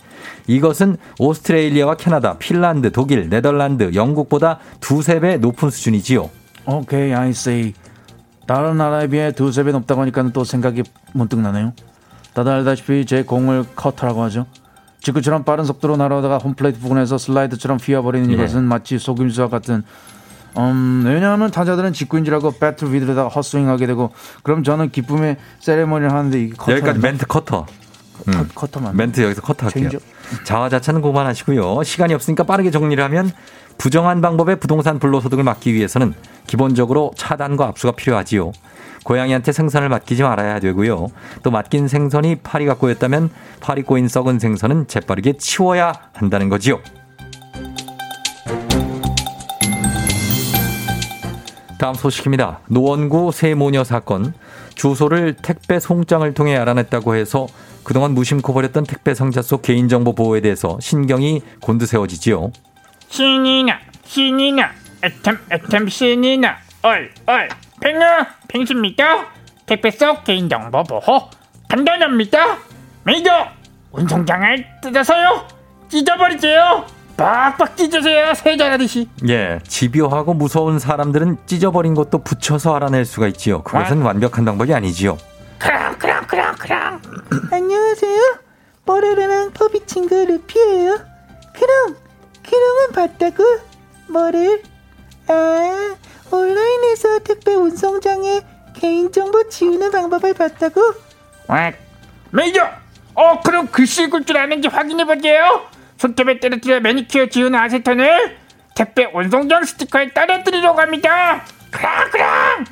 이것은 오스트레일리아와 캐나다, 핀란드, 독일, 네덜란드, 영국보다 두세 배 높은 수준이지요. 오케이, I see. 다른 나라에 비해 두세 배 높다고 하니까 또 생각이 문득 나네요. 다들 알다시피 제 공을 커터라고 하죠. 직구처럼 빠른 속도로 날아오다가 홈플레이트 부근에서 슬라이더처럼 휘어버리는 예. 이것은 마치 속임수와 같은 음, 왜냐하면 타자들은 직구인 줄 알고 배트 휘두르다가 헛스윙하게 되고 그럼 저는 기쁨의 세레머니를 하는데 이게 커터 여기까지 멘트 커터. 음. 커터만 멘트 여기서 커트할게요. 체인지업. 자화자찬은 그만하시고요. 시간이 없으니까 빠르게 정리를 하면 부정한 방법의 부동산 불로소득을 막기 위해서는 기본적으로 차단과 압수가 필요하지요. 고양이한테 생선을 맡기지 말아야 되고요. 또 맡긴 생선이 파리가 꼬였다면 파리 꼬인 썩은 생선은 재빠르게 치워야 한다는 거지요. 다음 소식입니다. 노원구 세 모녀 사건. 주소를 택배 송장을 통해 알아냈다고 해서 그동안 무심코 버렸던 택배 상자 속 개인정보 보호에 대해서 신경이 곤두세워지지요. 신이나 신이나 애템 애템 신이나 얼얼 팽아 팽수입니다 택배 속 개인정보 보호 간단합니다 메이저 운송장을 뜯어서요 찢어버리세요 빡빡 찢으세요 세자라듯이 예, 집요하고 무서운 사람들은 찢어버린 것도 붙여서 알아낼 수가 있지요. 그것은 완벽한 방법이 아니지요. 크랑 크랑 크랑 크랑 [clears throat] 안녕하세요. 뽀로로랑 포비 친구 루피예요. 크롱, 크롱은 봤다고? 뭐를? 아, 온라인에서 택배 운송장에 개인정보 지우는 방법을 봤다고? 와 매니저 어 그럼 글씨 읽을 줄 아는지 확인해볼게요 손톱에 떨어뜨려 매니큐어 지우는 아세톤을 택배 운송장 스티커에 떨어뜨리려고 합니다 크롱 크롱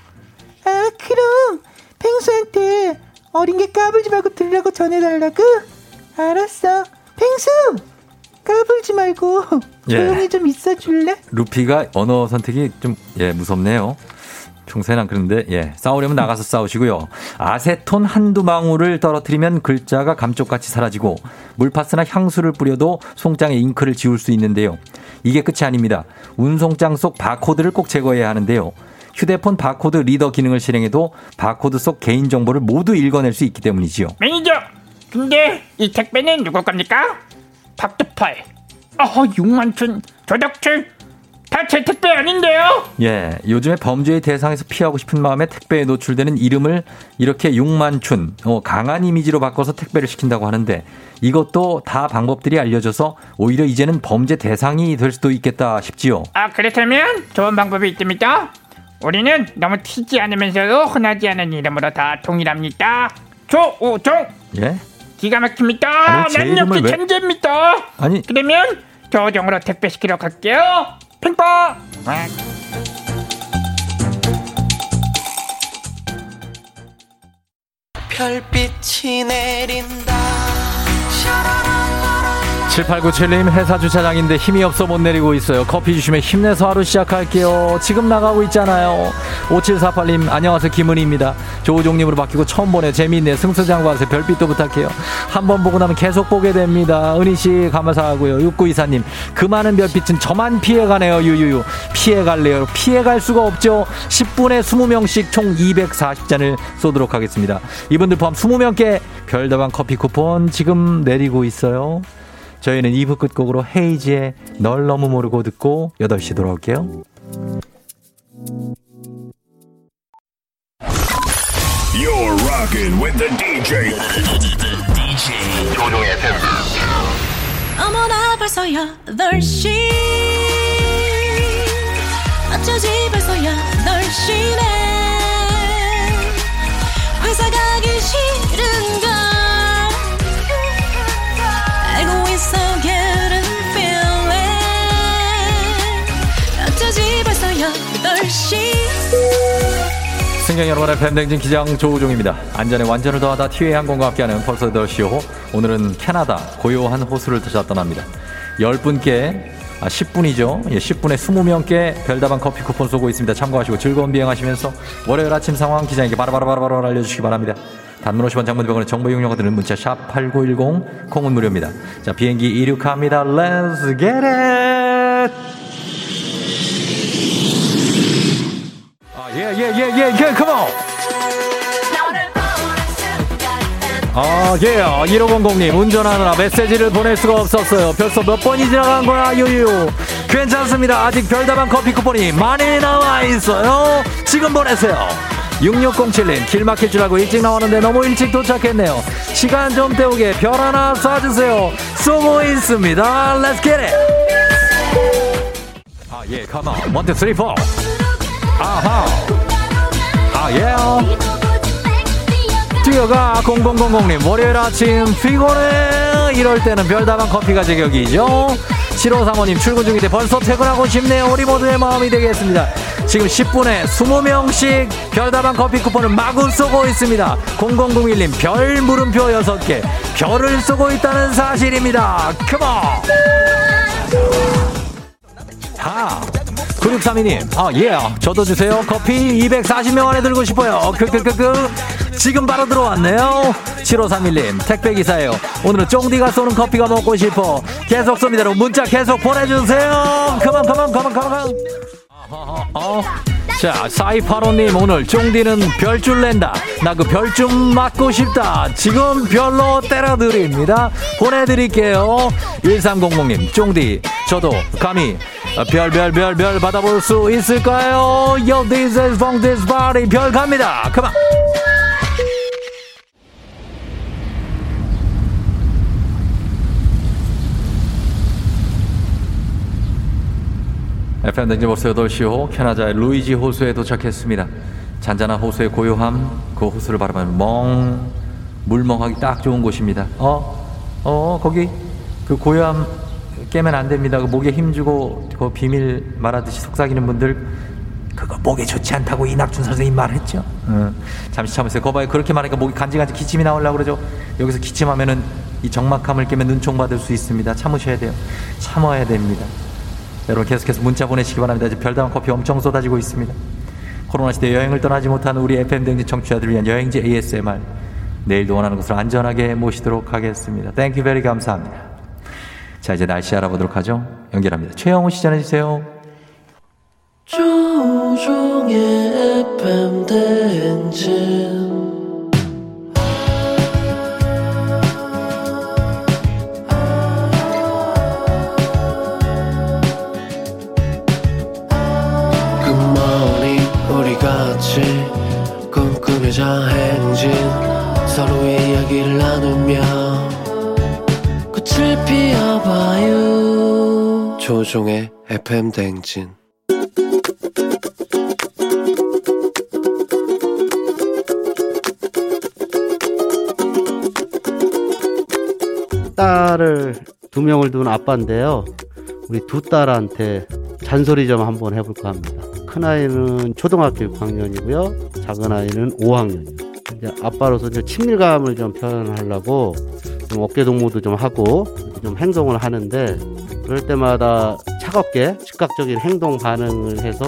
아, 크롱, 펭수한테 어린 게 까불지 말고 들으라고 전해달라고? 알았어. 펭수! 까불지 말고 예. 조용히 좀 있어줄래? 루피가 언어 선택이 좀, 예, 무섭네요. 안 그런데, 예, 싸우려면 나가서 싸우시고요. 아세톤 한두 방울을 떨어뜨리면 글자가 감쪽같이 사라지고 물파스나 향수를 뿌려도 송장에 잉크를 지울 수 있는데요. 이게 끝이 아닙니다. 운송장 속 바코드를 꼭 제거해야 하는데요. 휴대폰 바코드 리더 기능을 실행해도 바코드 속 개인 정보를 모두 읽어낼 수 있기 때문이지요. 매니저 근데 이 택배는 누구 겁니까? 박두팔 어허 6만춘 조덕출 다 제 택배 아닌데요? 예, 요즘에 범죄의 대상에서 피하고 싶은 마음에 택배에 노출되는 이름을 이렇게 육만춘, 어, 강한 이미지로 바꿔서 택배를 시킨다고 하는데 이것도 다 방법들이 알려져서 오히려 이제는 범죄 대상이 될 수도 있겠다 싶지요. 아 그렇다면 좋은 방법이 있습니다 우리는 너무 튀지 않으면서도 흔하지 않은 이름으로 다 동일합니다 조우종 예? 기가 막힙니다. 아니, 제난 역시 왜- 천재입니다. 아니 그러면 조종으로 택배 시키러 갈게요. 아, 별빛이 내린다 7897님 회사 주차장인데 힘이 없어 못 내리고 있어요. 커피 주시면 힘내서 하루 시작할게요. 지금 나가고 있잖아요. 5748님 안녕하세요 김은희입니다. 조우종님으로 바뀌고 처음 보내 재미있네 승수장관세 별빛도 부탁해요. 한 번 보고 나면 계속 보게 됩니다. 은희씨 감사하고요. 6924님 그 많은 별빛은 저만 피해가네요. 유유유 피해갈래요. 피해갈 수가 없죠. 10분에 20명씩 총 240잔을 쏘도록 하겠습니다. 이분들 포함 20명께 별다방 커피 쿠폰 지금 내리고 있어요. 저희는 2부 끝곡으로 헤이지의 널 너무 모르고 듣고 8시 돌아올게요. You're rocking with the DJ. DJ 조종의 FM. 어머나 벌써 8시 어쩌지 벌써 8시네 승경 여러분의 팬댕진 기장 조우종입니다. 안전에 완전을 더하다 티웨이 항공과 함께하는 펄서 더 쇼. 오늘은 캐나다 고요한 호수를 다시 떠납니다. 10분께 아, 10분이죠. 예, 10분에 20명께 별다방 커피 쿠폰 쏘고 있습니다. 참고하시고 즐거운 비행하시면서 월요일 아침 상황 기장에게 바로바로바로바로 알려주시기 바랍니다. 단문 50원 장문 100원의 정보 이용료가 드는 문자 샵 8910 콩은 무료입니다. 자 비행기 이륙합니다. Let's get it! 아, 예, 예, 예, 예, 예, come on! 아, 예, 1500님, 운전하느라 메시지를 보낼 수가 없었어요. 벌써 몇 번이 지나간 거야, 유유. 괜찮습니다. 아직 별다방 커피 쿠폰이 많이 나와 있어요. 지금 보내세요. 6607님, 길 막힐 줄 알고 일찍 나왔는데 너무 일찍 도착했네요. 시간 좀 때우게 별 하나 쏴주세요. 쏘고 있습니다. Let's get it! 아, 예, come on. One, two, three, four. 아하. 아, 예. 뛰어가 0000님. 월요일 아침 피곤해. 이럴 때는 별다방 커피가 제격이죠. 7535님 출근 중인데 벌써 퇴근하고 싶네요. 우리 모두의 마음이 되겠습니다. 지금 10분에 20명씩 별다방 커피 쿠폰을 마구 쏘고 있습니다. 0001님 별 물음표 6개. 별을 쏘고 있다는 사실입니다. 컴온! 하 9632님, 아, 예, 저도 주세요. 커피 240명 안에 들고 싶어요. 크크크크. 지금 바로 들어왔네요. 7531님, 택배기사예요. 오늘은 쫑디가 쏘는 커피가 먹고 싶어. 계속 쏩니다. 여러분. 문자 계속 보내주세요. 그만, 그만, 그만, 그만. 어. 자, 사이파로님, 오늘 쫑디는 별줄 낸다. 나 그 별 좀 맞고 싶다. 지금 별로 때려드립니다. 보내드릴게요. 1300님, 쫑디, 저도 감히 별, 별, 별, 별 받아볼 수 있을까요? Yo, this is from this party. 별 갑니다. 그만. FM 댕지버스 8시 호 캐나다의 루이지 호수에 도착했습니다. 잔잔한 호수의 고요함, 그 호수를 바라보면 멍, 물멍하기 딱 좋은 곳입니다. 어, 어, 거기 그 고요함 깨면 안 됩니다. 그 목에 힘주고 그 비밀 말하듯이 속삭이는 분들 그거 목에 좋지 않다고 이낙준 선생님 말했죠. 어, 잠시 참으세요. 거봐요. 그렇게 말하니까 목이 간질간질 기침이 나오려고 그러죠. 여기서 기침하면은 이 적막함을 깨면 눈총 받을 수 있습니다. 참으셔야 돼요. 참아야 됩니다. 여러분 계속해서 문자 보내시기 바랍니다. 이제 별다방 커피 엄청 쏟아지고 있습니다. 코로나 시대 여행을 떠나지 못하는 우리 FM 댕지 청취자들을 위한 여행지 ASMR 내일도 원하는 곳으로 안전하게 모시도록 하겠습니다. Thank you very 감사합니다. 자 이제 날씨 알아보도록 하죠. 연결합니다. 최영호 씨 전해주세요. 조우종의 FM 대행진 조종의 FM 대행진 딸을 두 명을 둔 아빠인데요. 우리 두 딸한테 잔소리 좀 한번 해볼까 합니다. 큰 아이는 초등학교 6학년이고요. 작은 아이는 5학년이요. 이제 아빠로서 이제 친밀감을 좀 표현하려고 좀 어깨 동무도 좀 하고 좀 행동을 하는데 그럴 때마다 차갑게 즉각적인 행동 반응을 해서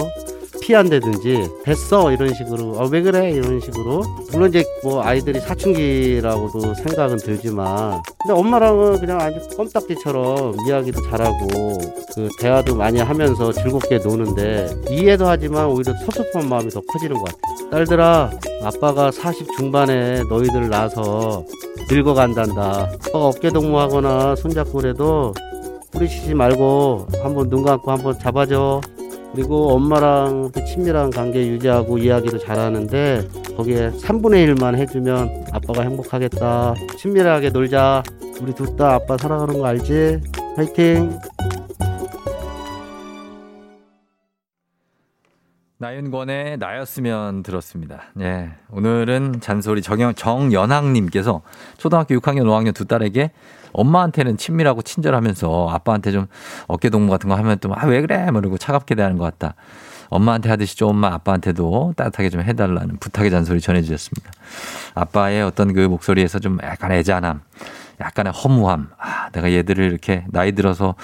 피한다든지 됐어 이런 식으로 아, 왜 그래 이런 식으로. 물론 이제 뭐 아이들이 사춘기라고도 생각은 들지만. 근데 엄마랑은 그냥 아주 껌딱지처럼 이야기도 잘하고 그 대화도 많이 하면서 즐겁게 노는데 이해도 하지만 오히려 섭섭한 마음이 더 커지는 것 같아요. 딸들아 아빠가 40 중반에 너희들 낳아서 늙어간단다. 아빠가 어깨 동무하거나 손잡고 그래도 뿌리치지 말고 한번 눈 감고 한번 잡아줘 그리고 엄마랑 그 친밀한 관계 유지하고 이야기도 잘하는데 거기에 3분의 1만 해주면 아빠가 행복하겠다. 친밀하게 놀자. 우리 둘 다 아빠 사랑하는 거 알지? 화이팅! 나윤권의 나였으면 들었습니다. 예. 오늘은 잔소리 정영, 정연학님께서 초등학교 6학년, 5학년 두 딸에게 엄마한테는 친밀하고 친절하면서 아빠한테 좀 어깨 동무 같은 거 하면 또, 아, 왜 그래? 모르고 차갑게 대하는 것 같다. 엄마한테 하듯이 좀만 아빠한테도 따뜻하게 좀 해달라는 부탁의 잔소리 전해주셨습니다. 아빠의 어떤 그 목소리에서 좀 약간 애잔함, 약간의 허무함. 아, 내가 얘들을 이렇게 나이 들어서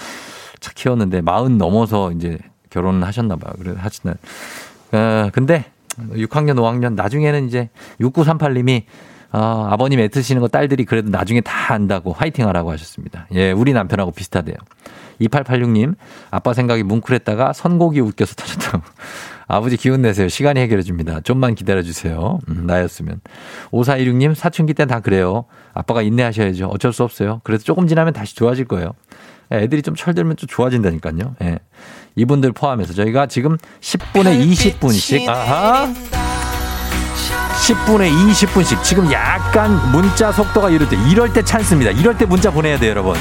차 키웠는데 마흔 넘어서 이제 결혼을 하셨나 봐요. 그래서 하시는. 어, 근데 6학년, 5학년 나중에는 이제 6938님이 어, 아버님 애쓰시는 거 딸들이 그래도 나중에 다 안다고 화이팅 하라고 하셨습니다. 예, 우리 남편하고 비슷하대요. 2886님, 아빠 생각이 뭉클했다가 선곡이 웃겨서 터졌다고. [laughs] 아버지 기운 내세요. 시간이 해결해 줍니다. 좀만 기다려 주세요. 음, 나였으면. 5416님, 사춘기 땐 다 그래요. 아빠가 인내하셔야죠. 어쩔 수 없어요. 그래도 조금 지나면 다시 좋아질 거예요. 애들이 좀 철들면 좀 좋아진다니까요. 예. 이분들 포함해서 저희가 지금 10분에 20분씩, 아하. 10분에 20분씩 지금 약간 문자 속도가 이럴 때 이럴 때 찬스입니다. 이럴 때 문자 보내야 돼요, 여러분.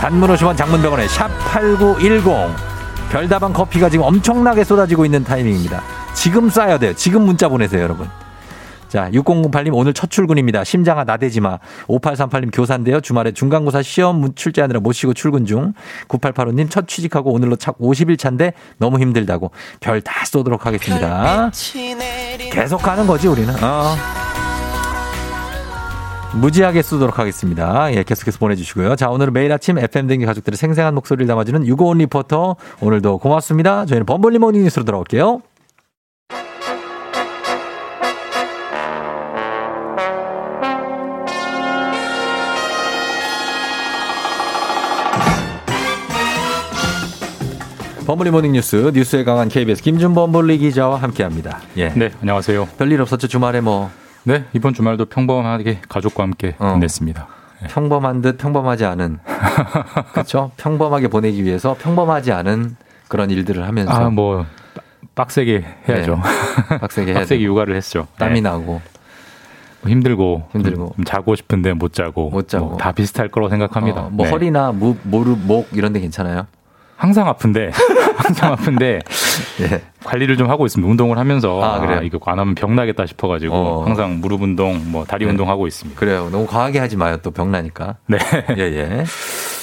단문 50원 장문병원에 샵8910 별다방 커피가 지금 엄청나게 쏟아지고 있는 타이밍입니다. 지금 쏴야 돼요. 지금 문자 보내세요, 여러분. 자, 6008님 오늘 첫 출근입니다. 심장아 나대지 마. 5838님 교사인데요. 주말에 중간고사 시험 출제하느라 못 쉬고 출근 중. 9885님 첫 취직하고 오늘로 착 50일 차인데 너무 힘들다고. 별 다 쏘도록 하겠습니다. 계속 가는 거지 우리는. 어. 무지하게 쓰도록 하겠습니다. 예, 계속해서 보내주시고요. 자, 오늘은 매일 아침 FM 댕기 가족들의 생생한 목소리를 담아주는 유고온 리포터. 오늘도 고맙습니다. 저희는 범블리 모닝 뉴스로 돌아올게요. 범블리 모닝 뉴스 뉴스에 강한 KBS 김준범 범블리 기자와 함께합니다. 예. 네, 안녕하세요. 별일 없었죠 주말에 뭐. 네, 이번 주말도 평범하게 가족과 함께 어. 보냈습니다. 평범한 듯 평범하지 않은 [laughs] 그렇죠? 평범하게 보내기 위해서 평범하지 않은 그런 일들을 하면서 아, 뭐 빡세게 해야죠. 네, 빡세게 해야 [laughs] 빡세게. 육아를 했죠. 땀이 네. 나고 뭐 힘들고 힘들고. 좀 자고 싶은데 못 자고 못 자고. 뭐 다 비슷할 거라고 생각합니다. 어, 뭐 네. 허리나 무, 무릎, 목 이런 데 괜찮아요? 항상 아픈데 [laughs] 항상 아픈데 예. 관리를 좀 하고 있습니다. 운동을 하면서 아, 그래요? 이거 안 하면 병 나겠다 싶어가지고 어. 항상 무릎 운동, 뭐 다리 네. 운동 하고 있습니다. 그래요. 너무 과하게 하지 마요. 또 병 나니까. 네. [laughs] 예, 예.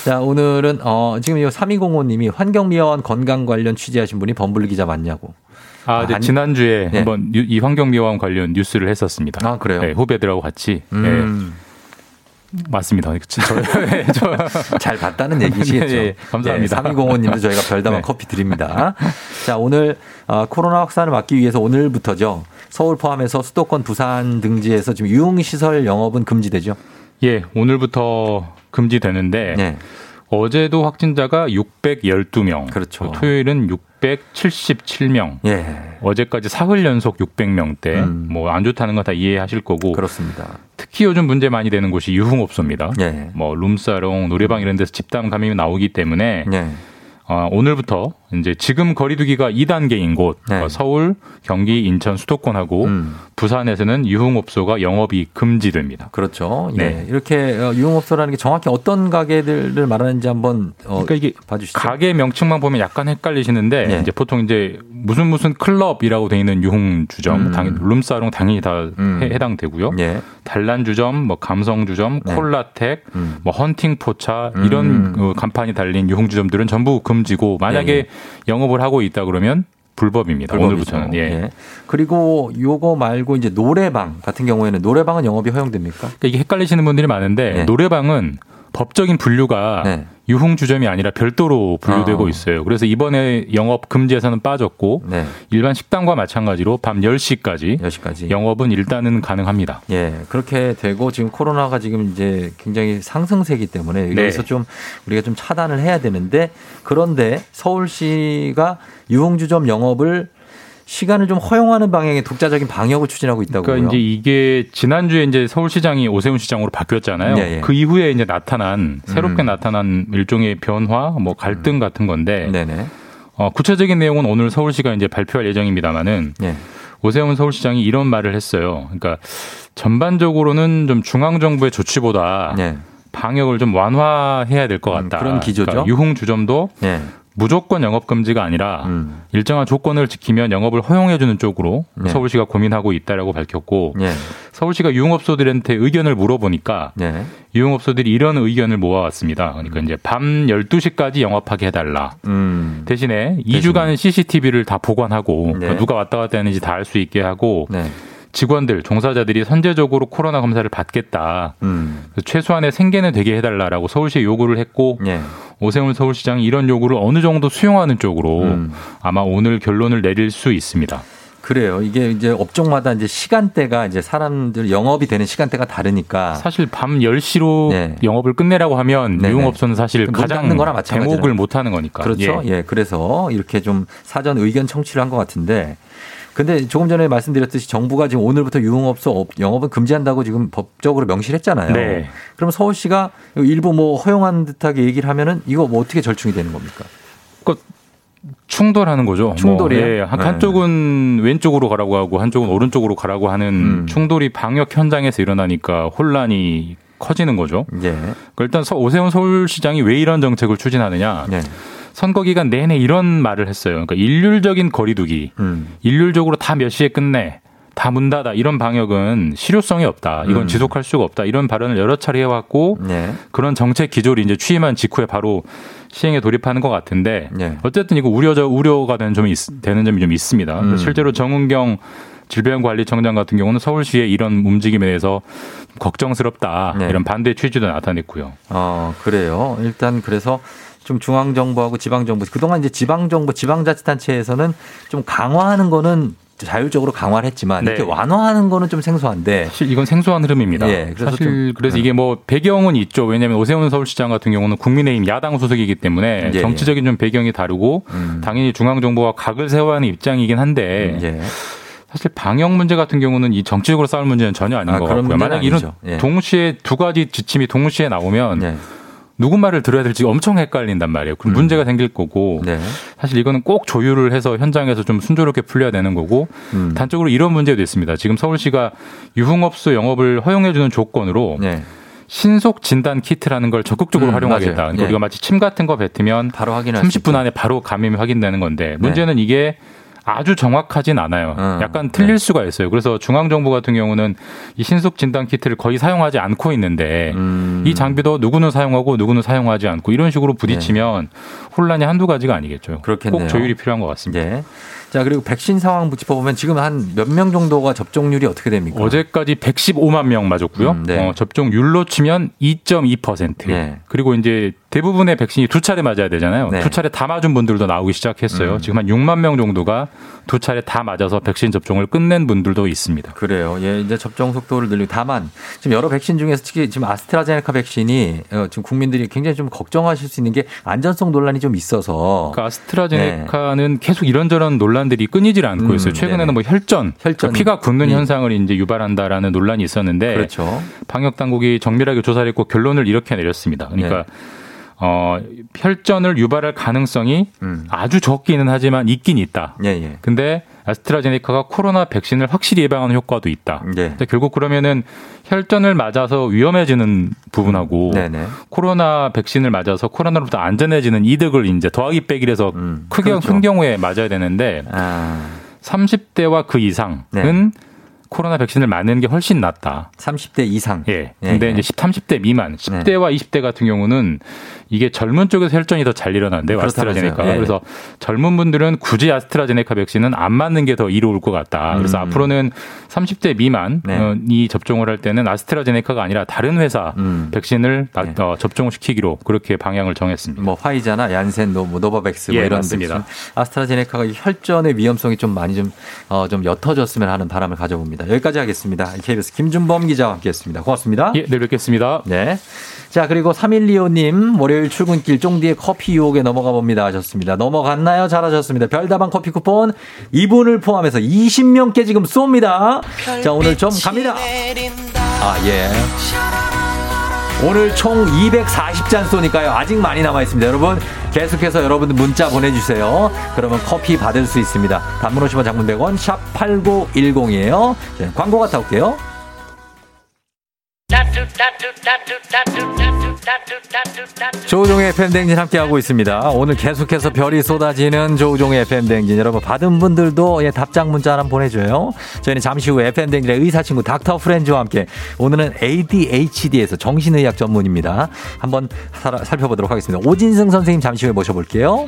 자, 오늘은, 어, 지금 이 3205님이 환경미화원 건강 관련 취재하신 분이 범블리 기자 맞냐고. 아, 네, 아니- 지난주에 네. 한번 유- 이 환경미화원 관련 뉴스를 했었습니다. 아, 그래요? 네, 후배들하고 같이. 음. [laughs] 네, 맞습니다. 저, 네, 잘 봤다는 얘기시겠죠. 네, 네, 감사합니다. 3205님도 저희가 별다방 네. 커피 드립니다. 자, 오늘 어, 코로나 확산을 막기 위해서 오늘부터죠. 서울 포함해서 수도권 부산 등지에서 지금 유흥시설 영업은 금지되죠. 예, 오늘부터 금지되는데 네. 어제도 확진자가 612명. 그렇죠. 토요일은 677명. 예. 어제까지 사흘 연속 600명대. 음. 뭐안 좋다는 거 다 이해하실 거고. 그렇습니다. 특히 요즘 문제 많이 되는 곳이 유흥업소입니다. 예. 뭐 룸사롱, 노래방 이런 데서 집단 감염이 나오기 때문에 예. 어, 오늘부터 이제 지금 거리두기가 2단계인 곳 네. 어, 서울, 경기, 인천, 수도권하고 음. 부산에서는 유흥업소가 영업이 금지됩니다. 그렇죠. 네. 예. 이렇게 어, 유흥업소라는 게 정확히 어떤 가게들을 말하는지 한번 어, 그러니까 이게 봐주시죠. 가게 명칭만 보면 약간 헷갈리시는데 네. 이제 보통 이제 무슨 무슨 클럽이라고 돼 있는 유흥 주점 음. 당 룸사롱 당연히 다 음. 해, 해당되고요. 예. 단란 주점, 뭐 감성 주점, 네. 콜라텍, 음. 뭐 헌팅 포차 이런 어, 간판이 달린 유흥 주점들은 전부 금지고 만약에 예, 영업을 하고 있다 그러면 불법입니다. 불법이죠. 오늘부터는 예. 예. 그리고 요거 말고 이제 노래방 같은 경우에는 노래방은 영업이 허용됩니까? 그러니까 이게 헷갈리시는 분들이 많은데 네. 노래방은 법적인 분류가 네. 유흥 주점이 아니라 별도로 분류되고 어. 있어요. 그래서 이번에 영업 금지에서는 빠졌고 네. 일반 식당과 마찬가지로 밤 10시까지 10시까지. 영업은 일단은 가능합니다. 예, 그렇게 되고 지금 코로나가 지금 이제 굉장히 상승세기 때문에 네. 여기서 좀 우리가 좀 차단을 해야 되는데 그런데 서울시가 유흥 주점 영업을 시간을 좀 허용하는 방향의 독자적인 방역을 추진하고 있다고요. 그러니까 이제 이게 지난주에 이제 서울시장이 오세훈 시장으로 바뀌었잖아요. 네, 예. 그 이후에 이제 나타난 새롭게 음. 나타난 일종의 변화, 뭐 갈등 같은 건데 네네. 어, 구체적인 내용은 오늘 서울시가 이제 발표할 예정입니다만은 예. 오세훈 서울시장이 이런 말을 했어요. 그러니까 전반적으로는 좀 중앙 정부의 조치보다 예. 방역을 좀 완화해야 될 것 같다. 음, 그런 기조죠. 그러니까 유흥 주점도 예. 무조건 영업 금지가 아니라 음. 일정한 조건을 지키면 영업을 허용해 주는 쪽으로 네. 서울시가 고민하고 있다라고 밝혔고 예. 서울시가 유흥업소들한테 의견을 물어보니까 예. 유흥업소들이 이런 의견을 모아왔습니다. 그러니까 이제 밤 12시까지 영업하게 해 달라. 음. 대신에 2주간 CCTV를 다 보관하고 네. 그러니까 누가 왔다 갔다 했는지 다 알 수 있게 하고 네. 직원들, 종사자들이 선제적으로 코로나 검사를 받겠다. 음. 최소한의 생계는 되게 해달라라고 서울시에 요구를 했고 예. 오세훈 서울시장이 이런 요구를 어느 정도 수용하는 쪽으로 음. 아마 오늘 결론을 내릴 수 있습니다. 그래요. 이게 이제 업종마다 이제 시간대가 이제 사람들 영업이 되는 시간대가 다르니까 사실 밤 10시로 네. 영업을 끝내라고 하면 네네. 유흥업소는 사실 문 가장. 대목을 못 하는 거니까. 그렇죠. 예. 그래서 이렇게 좀 사전 의견 청취를 한 것 같은데 근데 조금 전에 말씀드렸듯이 정부가 지금 오늘부터 유흥업소 업- 영업은 금지한다고 지금 법적으로 명시를 했잖아요. 네. 그럼 서울시가 일부 뭐 허용한 듯하게 얘기를 하면은 이거 뭐 어떻게 절충이 되는 겁니까? 충돌하는 거죠. 충돌이요? 뭐, 예, 한- 네. 한쪽은 왼쪽으로 가라고 하고 한쪽은 오른쪽으로 가라고 하는 음. 충돌이 방역 현장에서 일어나니까 혼란이 커지는 거죠. 예. 그러니까 일단 서- 오세훈 서울시장이 왜 이런 정책을 추진하느냐. 네. 선거 기간 내내 이런 말을 했어요. 그러니까 일률적인 거리두기, 음. 일률적으로 다 몇 시에 끝내, 다 문 닫아 이런 방역은 실효성이 없다. 이건 음. 지속할 수가 없다. 이런 발언을 여러 차례 해왔고 네. 그런 정책 기조를 이제 취임한 직후에 바로 시행에 돌입하는 것 같은데 네. 어쨌든 이거 우려져 우려가 되는 점이 있, 되는 점이 좀 있습니다. 음. 실제로 정은경 질병관리청장 같은 경우는 서울시의 이런 움직임에 대해서 걱정스럽다 네. 이런 반대 취지도 나타냈고요. 어, 그래요. 일단 그래서 좀 중앙 정부하고 지방 정부, 그동안 이제 지방 정부, 지방자치단체에서는 좀 강화하는 거는 자율적으로 강화를 했지만 네. 이렇게 완화하는 거는 좀 생소한데 사실 이건 생소한 흐름입니다. 예, 그래서 사실 좀- 그래서 네. 이게 뭐 배경은 있죠. 왜냐하면 오세훈 서울시장 같은 경우는 국민의힘 야당 소속이기 때문에 예, 예. 정치적인 좀 배경이 다르고 음. 당연히 중앙 정부와 각을 세워야 하는 입장이긴 한데 예. 사실 방역 문제 같은 경우는 이 정치적으로 싸울 문제는 전혀 아닌 아, 것 같고요. 만약 이런. 예. 동시에 두 가지 지침이 동시에 나오면 예. 누구 말을 들어야 될지 엄청 헷갈린단 말이에요. 그럼 문제가 생길 거고 음. 네. 사실 이거는 꼭 조율을 해서 현장에서 좀 순조롭게 풀려야 되는 거고 음. 단적으로 이런 문제도 있습니다. 지금 서울시가 유흥업소 영업을 허용해주는 조건으로 네. 신속 진단 키트라는 걸 적극적으로 음, 활용하겠다. 그러니까 예. 우리가 마치 침 같은 거 뱉으면 바로 확인할 수 30분 안에 바로 감염이 확인되는 건데 문제는 네. 이게 아주 정확하진 않아요. 음, 약간 틀릴 수가 있어요. 그래서 중앙정부 같은 경우는 이 신속 진단 키트를 거의 사용하지 않고 있는데 음. 이 장비도 누구는 사용하고 누구는 사용하지 않고 이런 식으로 부딪히면 혼란이 한두 가지가 아니겠죠. 네. 그렇겠네요. 꼭 조율이 필요한 것 같습니다. 예. 자, 그리고 백신 상황 짚어보면 지금 한 몇 명 정도가 접종률이 어떻게 됩니까? 어제까지 115만 명 맞았고요. 음, 네. 어, 접종률로 치면 2.2%. 예. 그리고 이제 대부분의 백신이 두 차례 맞아야 되잖아요. 네. 두 차례 다 맞은 분들도 나오기 시작했어요. 음. 지금 한 6만 명 정도가 두 차례 다 맞아서 백신 접종을 끝낸 분들도 있습니다. 그래요. 예, 이제 접종 속도를 늘리고 다만 지금 여러 백신 중에서 특히 지금 아스트라제네카 백신이 어, 지금 국민들이 굉장히 좀 걱정하실 수 있는 게 안전성 논란이 좀 있어서 그러니까 아스트라제네카는 계속 이런저런 논란들이 끊이질 않고 음, 있어요. 최근에는 네네. 뭐 혈전, 혈전. 그러니까 피가 굳는 예. 현상을 이제 유발한다라는 논란이 있었는데 그렇죠. 방역 당국이 정밀하게 조사를 했고 결론을 이렇게 내렸습니다. 그러니까 네. 어, 혈전을 유발할 가능성이 음. 아주 적기는 하지만 있긴 있다. 예, 예. 근데 아스트라제네카가 코로나 백신을 확실히 예방하는 효과도 있다. 예. 근데 결국 그러면은 혈전을 맞아서 위험해지는 부분하고 네네. 코로나 백신을 맞아서 코로나로부터 안전해지는 이득을 이제 더하기 빼기를 해서 음, 크게 그렇죠. 큰 경우에 맞아야 되는데 아, 30대와 그 이상은 네. 코로나 백신을 맞는 게 훨씬 낫다. 30대 이상. 예. 근데 예. 이제 10, 30대 미만, 10대와 20대 같은 경우는 이게 젊은 쪽에서 혈전이 더 잘. 그렇다면서요. 아스트라제네카. 예. 그래서 젊은 분들은 굳이 아스트라제네카 백신은 안 맞는 게 더 이로울 것 같다. 그래서 음. 앞으로는 30대 미만 네. 어, 이 접종을 할 때는 아스트라제네카가 아니라 다른 회사 음. 백신을 나- 어, 접종을 시키기로 그렇게 방향을 정했습니다. 뭐 화이자나 얀센, 노, 뭐 노바백스 뭐 예, 이런 맞습니다. 백신. 아스트라제네카가 이 혈전의 위험성이 좀 많이 좀, 어, 좀 옅어졌으면 하는 바람을 가져봅니다. 여기까지 하겠습니다. KBS 김준범 기자와 함께했습니다. 고맙습니다. 예, 내일 뵙겠습니다. 네. 자, 그리고 3125님, 월요일 출근길 쫑디의 커피 유혹에 넘어가 봅니다 하셨습니다. 넘어갔나요? 잘하셨습니다. 별다방 커피 쿠폰 이분을 포함해서 20명께 지금 쏩니다. 자, 오늘 좀 갑니다. 아, 예. 오늘 총 240잔 쏘니까요. 아직 많이 남아 있습니다. 여러분, 계속해서 여러분들 문자 보내주세요. 그러면 커피 받을 수 있습니다. 단문 50원 장문 100원, 샵 8910이에요. 광고 갔다 올게요. 조우종의 FM댕진 함께하고 있습니다. 오늘 계속해서 별이 쏟아지는 조우종의 FM댕진. 여러분, 받은 분들도 예, 답장 문자 하나 보내줘요. 저희는 잠시 후 FM댕진의 의사친구 닥터 프렌즈와 함께 오늘은 ADHD에서 정신의학 전문입니다. 한번 살펴보도록 하겠습니다. 오진승 선생님 잠시 후에 모셔볼게요.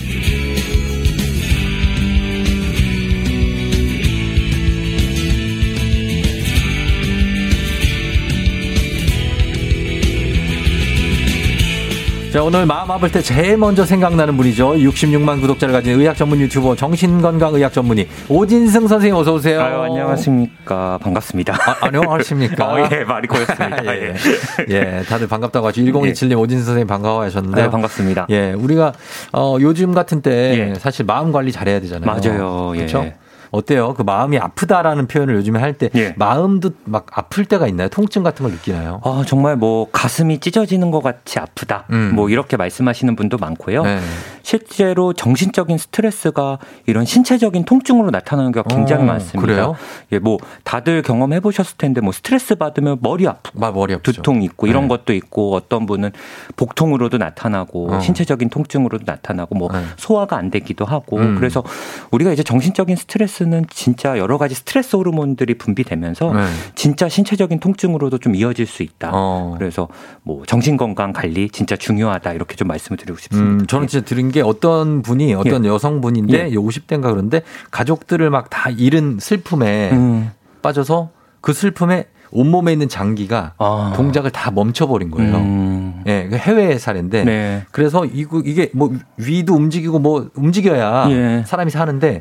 자, 오늘 마음 아플 때 제일 먼저 생각나는 분이죠. 66만 구독자를 가진 의학 전문 유튜버 정신건강 의학 전문의 오진승 선생님 어서 오세요. 아유, 안녕하십니까. 반갑습니다. 아, 안녕하십니까? [laughs] 어, 예, 말이 고였습니다. [laughs] 예. 예. 예, 다들 반갑다고 하죠. 1027님 오진승 선생님 반가워하셨는데. 네, 반갑습니다. 예, 우리가 어, 요즘 같은 때 사실 마음 관리 잘해야 되잖아요. 맞아요. 예. 그렇죠? 어때요? 그 마음이 아프다라는 표현을 요즘에 할때 예. 마음도 막 아플 때가 있나요? 통증 같은 걸 느끼나요? 어, 정말 뭐 가슴이 찢어지는 것 같이 아프다. 음. 뭐 이렇게 말씀하시는 분도 많고요. 네. 실제로 정신적인 스트레스가 이런 신체적인 통증으로 나타나는 경우가 굉장히 어, 많습니다. 그래요? 예, 뭐 다들 경험해 보셨을 텐데 뭐 스트레스 받으면 머리 아프고 머리 아프죠. 두통 있고 이런 네. 것도 있고 어떤 분은 복통으로도 나타나고 어. 신체적인 통증으로도 나타나고 뭐 소화가 안 되기도 하고 음. 그래서 우리가 이제 정신적인 스트레스 는 진짜 여러 가지 스트레스 호르몬들이 분비되면서 네. 진짜 신체적인 통증으로도 좀 이어질 수 있다. 어. 그래서 뭐 정신 건강 관리 진짜 중요하다 이렇게 좀 말씀을 드리고 싶습니다. 음, 저는 진짜 들은 게 어떤 분이 어떤 여성분인데 예. 50대인가 그런데 가족들을 막 다 잃은 슬픔에 음. 빠져서 그 슬픔에 온몸에 있는 장기가 동작을 다 멈춰버린 거예요. 아. 음. 예, 그 해외 사례인데 네. 그래서 이거 이게 뭐 위도 움직이고 뭐 움직여야 예. 사람이 사는데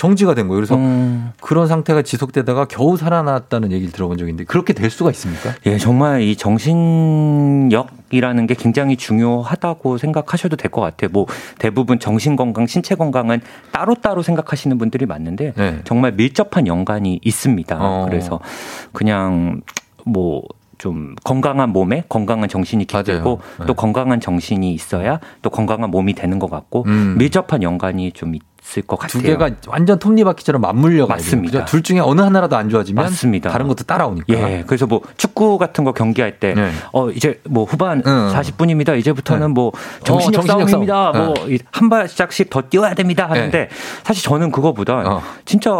정지가 된 거예요. 그래서 음. 그런 상태가 지속되다가 겨우 살아났다는 얘기를 들어본 적이 있는데 그렇게 될 수가 있습니까? 예, 정말 이 정신력이라는 게 굉장히 중요하다고 생각하셔도 될 것 같아요. 뭐 대부분 정신 건강, 신체 건강은 따로따로 생각하시는 분들이 많은데 네. 정말 밀접한 연관이 있습니다. 어. 그래서 그냥 뭐좀 건강한 몸에 건강한 정신이 깃들고 네. 또 건강한 정신이 있어야 또 건강한 몸이 되는 것 같고 음. 밀접한 연관이 좀 있을 것 같아요. 두 개가 완전 톱니바퀴처럼 맞물려 가지고 맞습니다. 둘 중에 어느 하나라도 안 좋아지면 맞습니다. 다른 것도 따라오니까. 예, 그래서 뭐 축구 같은 거 경기할 때, 네. 어, 이제 뭐 후반 응. 40분입니다. 이제부터는 네. 뭐 정신력, 어, 정신력 싸움입니다. 싸움. 뭐한 발짝씩 더 뛰어야 됩니다. 하는데 네. 사실 저는 그거보다 어. 진짜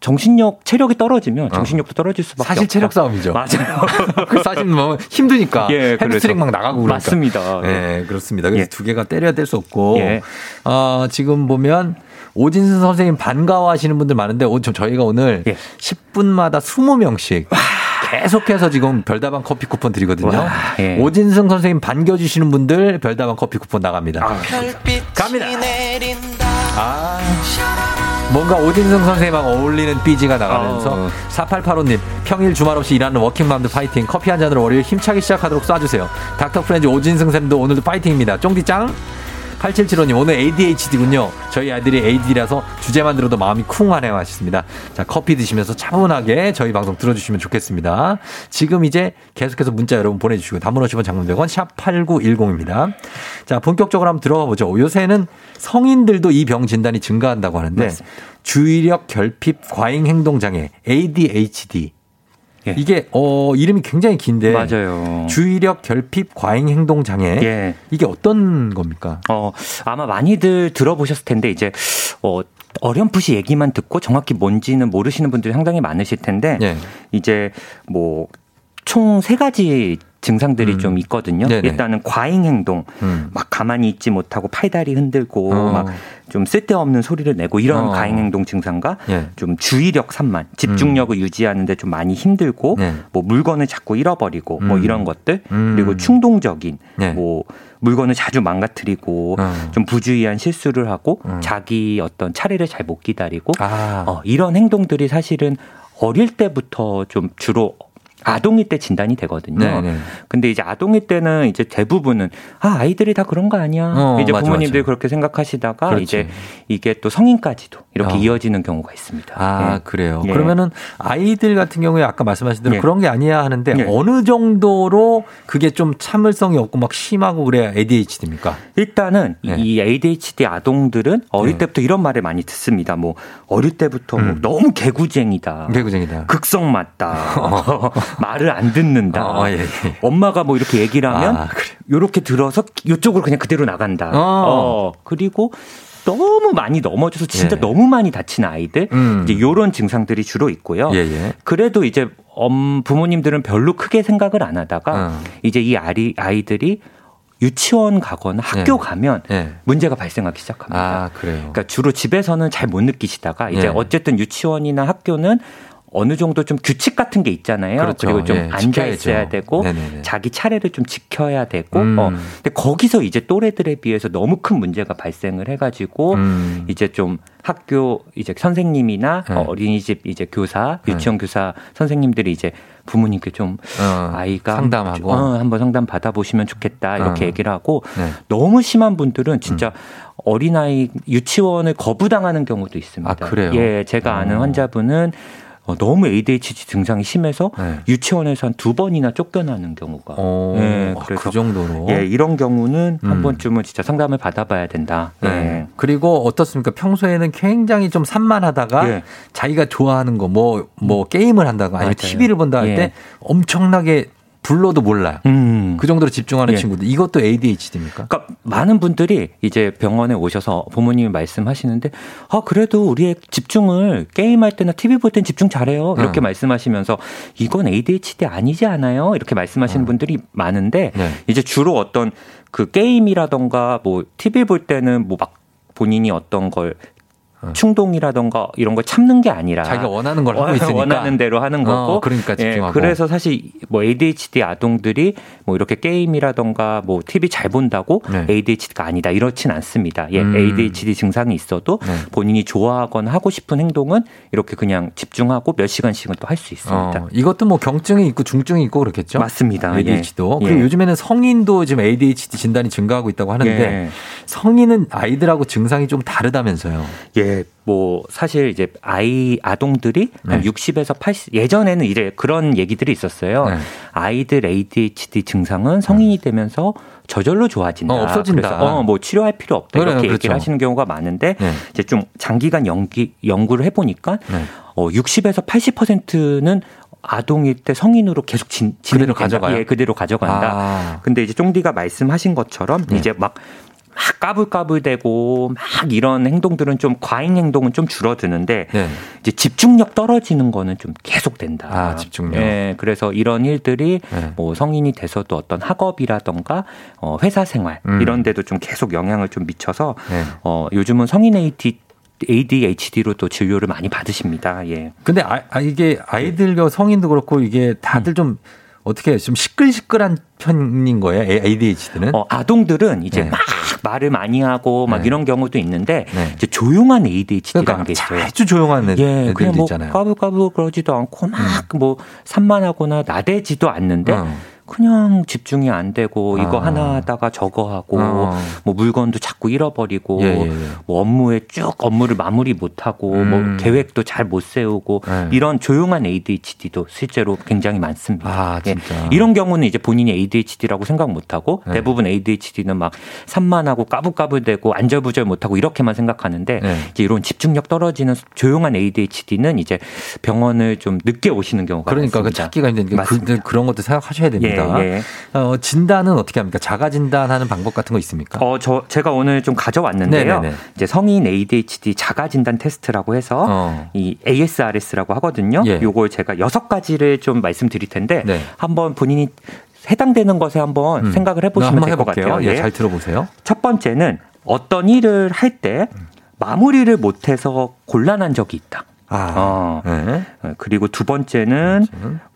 정신력, 체력이 떨어지면 정신력도 떨어질 수밖에 사실 없다. 체력 싸움이죠. 맞아요. [laughs] 그 사실 뭐 힘드니까 예, 햄스트링. 막 나가고 그러니까. 맞습니다. 예, 그렇습니다. 그래서 두 개가 떼려야 뗄 수 없고 예. 어, 지금 보면 오진승 선생님 반가워하시는 분들 많은데 오- 저- 저희가 오늘 예. 10분마다 20명씩 계속해서 지금 별다방 커피 쿠폰 드리거든요. 와, 예. 오진승 선생님 반겨주시는 분들 별다방 커피 쿠폰 나갑니다. 갑니다. 아, 뭔가 오진승 선생님하고 어울리는 BG가 나가면서 어. 4885님 평일 주말 없이 일하는 워킹맘들 파이팅 커피 한 잔으로 월요일 힘차게 시작하도록 쏴주세요 닥터 프렌즈 오진승 쌤도 오늘도 파이팅입니다 쫑디짱 8775님, 오늘 ADHD군요. 저희 아들이 AD라서 주제만 들어도 마음이 쿵하네요. 하셨습니다. 자, 커피 드시면서 차분하게 저희 방송 들어주시면 좋겠습니다. 지금 이제 계속해서 문자 여러분 보내주시고, 단문 50원 장문 100원, 샵8910입니다. 자, 본격적으로 한번 들어가 보죠. 요새는 성인들도 이 병 진단이 증가한다고 하는데, 주의력 결핍 과잉 행동 장애, ADHD. 이게 어 이름이 굉장히 긴데 맞아요. 주의력 결핍 과잉 행동 장애 예. 이게 어떤 겁니까? 어, 아마 많이들 들어보셨을 텐데 이제 어 어렴풋이 얘기만 듣고 정확히 뭔지는 모르시는 분들이 상당히 많으실 텐데 예. 이제 뭐 총 세 가지 증상들이 좀 있거든요. 음. 네네. 일단은 과잉 행동, 음. 막 가만히 있지 못하고 팔다리 흔들고 어. 막좀 쓸데없는 소리를 내고 이런 어. 과잉 행동 증상과 예. 좀 주의력 산만, 집중력을 유지하는데 좀 많이 힘들고 네. 뭐 물건을 자꾸 잃어버리고 뭐 음. 이런 것들 음. 그리고 충동적인 네. 뭐 물건을 자주 망가뜨리고 어. 좀 부주의한 실수를 하고 자기 어떤 차례를 잘 못 기다리고 아. 어, 이런 행동들이 사실은 어릴 때부터 좀 주로 아동일 때 진단이 되거든요. 네, 네. 근데 이제 아동일 때는 이제 대부분은 아 아이들이 다 그런 거 아니야. 어, 이제 맞아, 부모님들이 맞아. 그렇게 생각하시다가 그렇지. 이제 이게 또 성인까지도 이렇게 어. 이어지는 경우가 있습니다. 아, 예. 그래요. 예. 그러면은 아이들 같은 경우에 아까 말씀하신 대로 예. 그런 게 아니야 하는데 예. 어느 정도로 그게 좀 참을성이 없고 막 심하고 그래야 ADHD입니까? 일단은 네. 이 ADHD 아동들은 어릴 네. 때부터 이런 말을 많이 듣습니다. 뭐 어릴 때부터 뭐 음. 너무 개구쟁이다. 개구쟁이다. 극성 맞다. [laughs] 말을 안 듣는다. 어, 예, 예. 엄마가 뭐 이렇게 얘기를 하면 아, 그래. 요렇게 들어서 이쪽으로 그냥 그대로 나간다. 어. 어, 그리고 너무 많이 넘어져서 진짜 예. 너무 많이 다치는 아이들 음. 이제 요런 증상들이 주로 있고요. 예, 예. 그래도 이제 엄 부모님들은 별로 크게 생각을 안 하다가 어. 이제 이 아이 아이들이 유치원 가거나 학교 예. 가면 예. 문제가 발생하기 시작합니다. 아, 그래요. 그러니까 주로 집에서는 잘 못 느끼시다가 이제 예. 어쨌든 유치원이나 학교는 어느 정도 좀 규칙 같은 게 있잖아요. 그렇죠. 리고좀 예, 앉아. 있어야 되고 네네네. 자기 차례를 좀 지켜야 되고 음. 어. 근데 거기서 이제 또래들에 비해서 너무 큰 문제가 발생을 해 가지고 음. 이제 좀 학교 이제 선생님이나 네. 어, 어린이집 이제 교사, 네. 유치원 교사 선생님들이 이제 부모님께 좀 어, 아이가 상담하고. 어, 한번 상담 받아보시면 좋겠다 이렇게 어. 얘기를 하고 네. 너무 심한 분들은 진짜 어린아이 유치원을 거부당하는 경우도 있습니다. 아, 그래요? 예, 제가 아는 어. 환자분은 어, 너무 ADHD 증상이 심해서 네. 유치원에서 한 두 번이나 쫓겨나는 경우가. 어, 예, 아, 그래서 그 정도로. 예, 이런 경우는 음. 한 번쯤은 진짜 상담을 받아봐야 된다. 네. 예. 그리고 어떻습니까? 평소에는 굉장히 좀 산만하다가 예. 자기가 좋아하는 거 뭐뭐 게임을 한다고 아니면 맞아요. TV를 본다 할 예. 때 엄청나게 불러도 몰라요. 음. 그 정도로 집중하는 예. 친구들. 이것도 ADHD입니까? 그러니까 많은 분들이 이제 병원에 오셔서 부모님이 말씀하시는데 아 그래도 우리의 집중을 게임할 때나 TV 볼 땐 집중 잘해요 이렇게 어. 말씀하시면서 이건 ADHD 아니지 않아요 이렇게 말씀하시는 분들이 많은데 네. 이제 주로 어떤 그 게임이라던가 뭐 TV 볼 때는 뭐막 본인이 어떤 걸 충동이라던가 이런 걸 참는 게 아니라 자기가 원하는 걸 하고 원- 있으니까. 원하는 대로 하는 거고 어, 그러니까 예, 집중하고. 그래서 사실 뭐 ADHD 아동들이 뭐 이렇게 게임이라던가 뭐 TV 잘 본다고 네. ADHD가 아니다 이렇진 않습니다. 예, 음. ADHD 증상이 있어도 네. 본인이 좋아하거나 하고 싶은 행동은 이렇게 그냥 집중하고 몇 시간씩은 또 할 수 있습니다. 어, 이것도 뭐 경증이 있고 중증이 있고 그렇겠죠? 맞습니다. ADHD도. 예. 그리고 예. 요즘에는 성인도 지금 ADHD 진단이 증가하고 있다고 하는데 예. 성인은 아이들하고 증상이 좀 다르다면서요. 예, 뭐 사실 이제 아이 아동들이 한 네. 60에서 80 예전에는 이제 그런 얘기들이 있었어요. 네. 아이들 ADHD 증상은 성인이 되면서 저절로 좋아진다. 어, 없어진다. 그래서 어, 뭐 치료할 필요 없다 그래요, 이렇게 그렇죠. 얘기를 하시는 경우가 많은데 네. 이제 좀 장기간 연기 연구를 해 보니까 네. 어, 60에서 80%는 아동일 때 성인으로 계속 진, 그대로 진행된다. 가져가요? 예, 그대로 가져간다. 아. 근데 이제 쫑디가 말씀하신 것처럼 네. 이제 막, 막 까불까불대고 막 이런 행동들은 좀 과잉 행동은 좀 줄어드는데 네. 이제 집중력 떨어지는 거는 좀 계속 된다. 아, 집중력. 예, 그래서 이런 일들이 네. 뭐 성인이 돼서도 어떤 학업이라던가 어, 회사 생활 음. 이런 데도 좀 계속 영향을 좀 미쳐서 네. 어, 요즘은 성인 AD, ADHD로 또 진료를 많이 받으십니다. 예. 근데 아, 아, 이게 아이들과 성인도 그렇고 이게 다들 좀 어떻게? 좀 시끌시끌한 편인 거예요? ADHD는? 어, 아동들은 이제 네. 막 말을 많이 하고 막 네. 이런 경우도 있는데 네. 이제 조용한 ADHD라는 그러니까 게 있어요. 아주 조용한 애- 예, 그냥 뭐 있잖아요. 음. 까불까불 그러지도 않고 막뭐 산만하거나 나대지도 않는데 어. 그냥 집중이 안 되고 이거 아. 하나 하다가 저거 하고 어. 뭐 물건도 자꾸 잃어버리고 예, 예, 예. 뭐 업무에 쭉 업무를 마무리 못 하고 음. 뭐 계획도 잘 못 세우고 네. 이런 조용한 ADHD도 실제로 굉장히 많습니다. 아, 예. 진짜. 이런 경우는 이제 본인이 ADHD라고 생각 못 하고 네. 대부분 ADHD는 막 산만하고 까불까불대고 안절부절 못 하고 이렇게만 생각하는데 네. 이제 이런 집중력 떨어지는 조용한 ADHD는 이제 병원을 좀 늦게 오시는 경우가 그러니까 그 많습니다. 찾기가 힘드니까 그, 그런 것도 생각하셔야 됩니다. 예, 예. 어, 진단은 어떻게 합니까? 자가 진단하는 방법 같은 거 있습니까? 어, 저 제가 오늘 좀 가져왔는데요. 네네네. 이제 성인 ADHD 자가 진단 테스트라고 해서 어. 이 ASRS라고 하거든요. 예. 요걸 제가 여섯 가지를 좀 말씀드릴 텐데 네. 한번 본인이 해당되는 것에 한번 음. 생각을 나 해보시면 될 것. 같아요. 예, 잘 들어보세요. 첫 번째는 어떤 일을 할 때 마무리를 못해서 곤란한 적이 있다. 아, 어. 네. 어, 그리고 두 번째는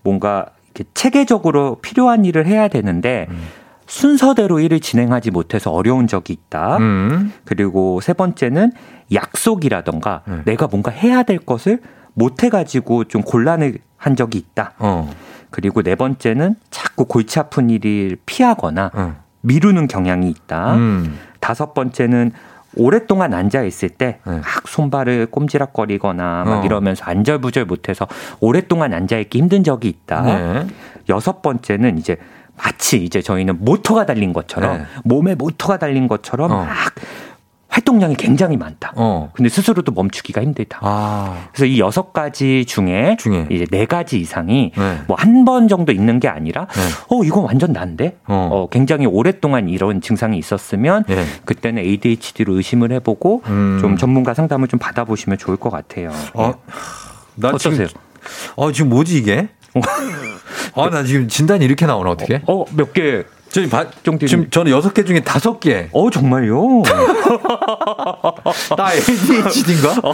뭔가 이렇게 체계적으로 필요한 일을 해야 되는데 음. 순서대로 일을 진행하지 못해서 어려운 적이 있다. 음. 그리고 세 번째는 약속이라던가 네. 내가 뭔가 해야 될 것을 못 해가지고 좀 곤란을 한 적이 있다. 어. 그리고 네 번째는 자꾸 골치 아픈 일을 피하거나 어. 미루는 경향이 있다. 음. 다섯 번째는 오랫동안 앉아 있을 때 네. 막 손발을 꼼지락거리거나 막 어. 이러면서 안절부절 못해서 오랫동안 앉아 있기 힘든 적이 있다. 네. 여섯 번째는 이제 마치 이제 저희는 모터가 달린 것처럼 네. 몸에 모터가 달린 것처럼 어. 막 활동량이 굉장히 많다. 어. 근데 스스로도 멈추기가 힘들다. 아. 그래서 이 여섯 가지 중에, 중에. 이제 네 가지 이상이 네. 뭐한 번 정도 있는 게 아니라 네. 어 이건 완전 난데 어. 어, 굉장히 오랫동안 이런 증상이 있었으면 예. 그때는 ADHD로 의심을 해보고 음. 좀 전문가 상담을 좀 받아보시면 좋을 것 같아요. 어, 나 어떠세요? 지금, 어, 지금 뭐지 이게? 아, 나 지금 진단이 이렇게 나오나 어떻게? 어몇 개? 저희 바. 지금 저는 여섯 개 중에 다섯 개. 어 정말요? [laughs] 나 ADHD인가? 어,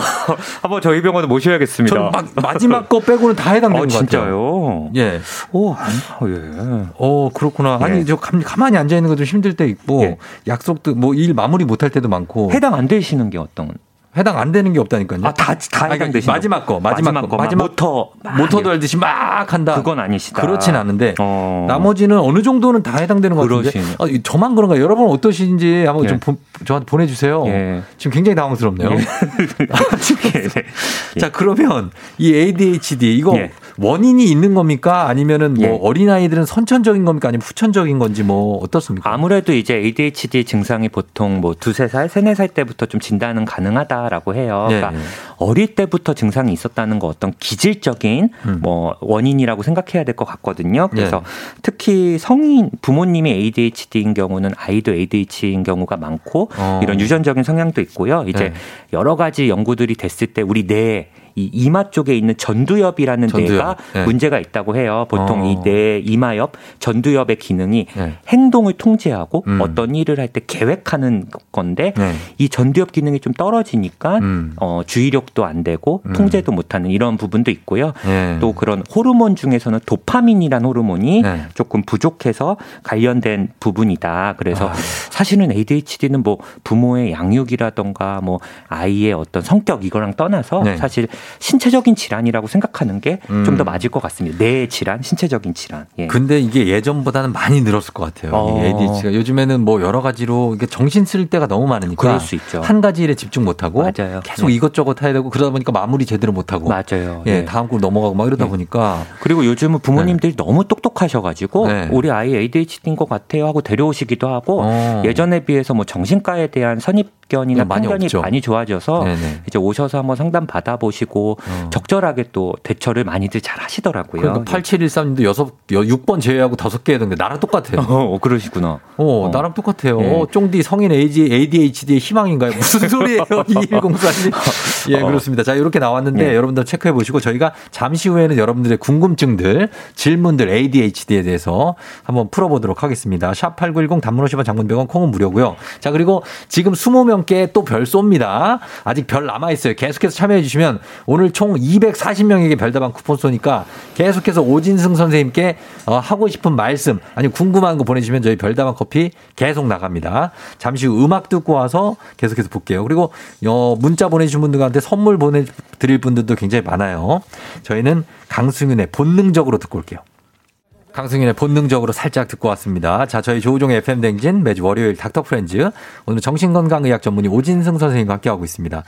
한번 저희 병원에 모셔야겠습니다. 저는 막 마지막 거 빼고는 다 해당되는 어. 진짜요? 예. 오, 아, 예. 어, 그렇구나. 아니, 예. 저 감- 가만히 앉아 있는 것도 힘들 때 있고, 예. 약속도 뭐 일 마무리 못할 때도 많고. 해당 안 되시는 게 어떤? 해당 안 되는 게 없다니까요. 아, 다, 다 아니, 해당 되시는 마지막 거, 마지막, 거. 막 마지막 모터. 막 모터 돌듯이 막 한다. 그건 아니시다. 그렇진 않은데 어. 나머지는 어느 정도는 다 해당되는 것 같은데 그러시네. 아, 이- 저만 그런가 여러분 어떠신지 한번 예. 좀 보- 저한테 보내주세요. 예. 지금 굉장히 당황스럽네요. 예. [laughs] 자 그러면 이 ADHD 이거 예. 원인이 있는 겁니까 아니면은 뭐 예. 어린 아이들은 선천적인 겁니까 아니면 후천적인 건지 뭐 어떻습니까? 아무래도 이제 ADHD 증상이 보통 뭐 두세 살, 세네 살 때부터 좀 진단은 가능하다 라고 해요. 예, 그러니까 예. 어릴 때부터 증상이 있었다는 거 어떤 기질적인 음. 뭐 원인이라고 생각해야 될 것 같거든요. 그래서 예. 특히 성인 부모님이 ADHD인 경우는 아이도 ADHD인 경우가 많고 어. 이런 유전적인 성향도 있고요. 이제 네. 여러 가지 연구들이 됐을 때 우리 뇌 이 이마 쪽에 있는 전두엽이라는 전두엽. 뇌가 네. 문제가 있다고 해요. 보통 어. 이뇌 이마엽 전두엽의 기능이 네. 행동을 통제하고 음. 어떤 일을 할 때 계획하는 건데 네. 이 전두엽 기능이 좀 떨어지니까 음. 어, 주의력도 안 되고 음. 통제도 못하는 이런 부분도 있고요. 예. 또 그런 호르몬 중에서는 도파민이라는 호르몬이 네. 조금 부족해서 관련된 부분이다. 그래서 아. 사실은 ADHD는 뭐 부모의 양육이라던가 뭐 아이의 어떤 성격 이거랑 떠나서 네. 사실 신체적인 질환이라고 생각하는 게 좀더 음. 맞을 것 같습니다. 뇌 질환, 신체적인 질환. 예. 근데 이게 예전보다는 많이 늘었을 것 같아요. 어. 이 ADHD가 요즘에는 뭐 여러 가지로 이게 정신 쓸 때가 너무 많으니까 그럴 수 있죠. 한 가지 일에 집중 못 하고 맞아요. 계속 네. 이것저것 해야 되고 그러다 보니까 마무리 제대로 못 하고 맞아요. 예, 네. 다음 걸 넘어가고 막 이러다 네. 보니까 그리고 요즘은 부모님들이 너무 똑똑하셔 가지고 네. 우리 아이 ADHD인 것 같아요 하고 데려오시기도 하고 어. 예전에 비해서 뭐 정신과에 대한 선입견이나 네, 많이. 많이 좋아져서 네네. 이제 오셔서 한번 상담 받아보시고 어. 적절하게 또 대처를 많이들 잘 하시더라고요. 그러니까 8713님도 여섯 여 6번 제외하고 다섯 개 해던데 나랑 똑같아요. 어, 그러시구나. 어, 어. 나랑 똑같아요. 예. 어, 쫑디 성인 ADHD의 희망인가요? 무슨 [laughs] 소리예요? 2104님. [laughs] 예, 어. 그렇습니다. 자, 이렇게 나왔는데 예. 여러분들 체크해 보시고 저희가 잠시 후에는 여러분들의 궁금증들, 질문들 ADHD에 대해서 한번 풀어보도록 하겠습니다. 샵 8910 단문 50원 장문 100원 콩은 무료고요. 자, 그리고 지금 20명께 또 별 쏩니다. 아직 별 남아있어요. 계속해서 참여해 주시면 오늘 총 240명에게 별다방 쿠폰 쏘니까 계속해서 오진승 선생님께 어, 하고 싶은 말씀 아니 궁금한 거 보내주시면 저희 별다방 커피 계속 나갑니다. 잠시 후 음악 듣고 와서 계속해서 볼게요. 그리고 어, 문자 보내주신 분들한테 선물 보내드릴 분들도 굉장히 많아요. 저희는 강승윤의 본능적으로 듣고 올게요. 강승윤의 본능적으로 살짝 듣고 왔습니다. 자, 저희 조우종의 FM 댕진 매주 월요일 닥터 프렌즈. 오늘 정신건강의학 전문의 오진승 선생님과 함께하고 있습니다.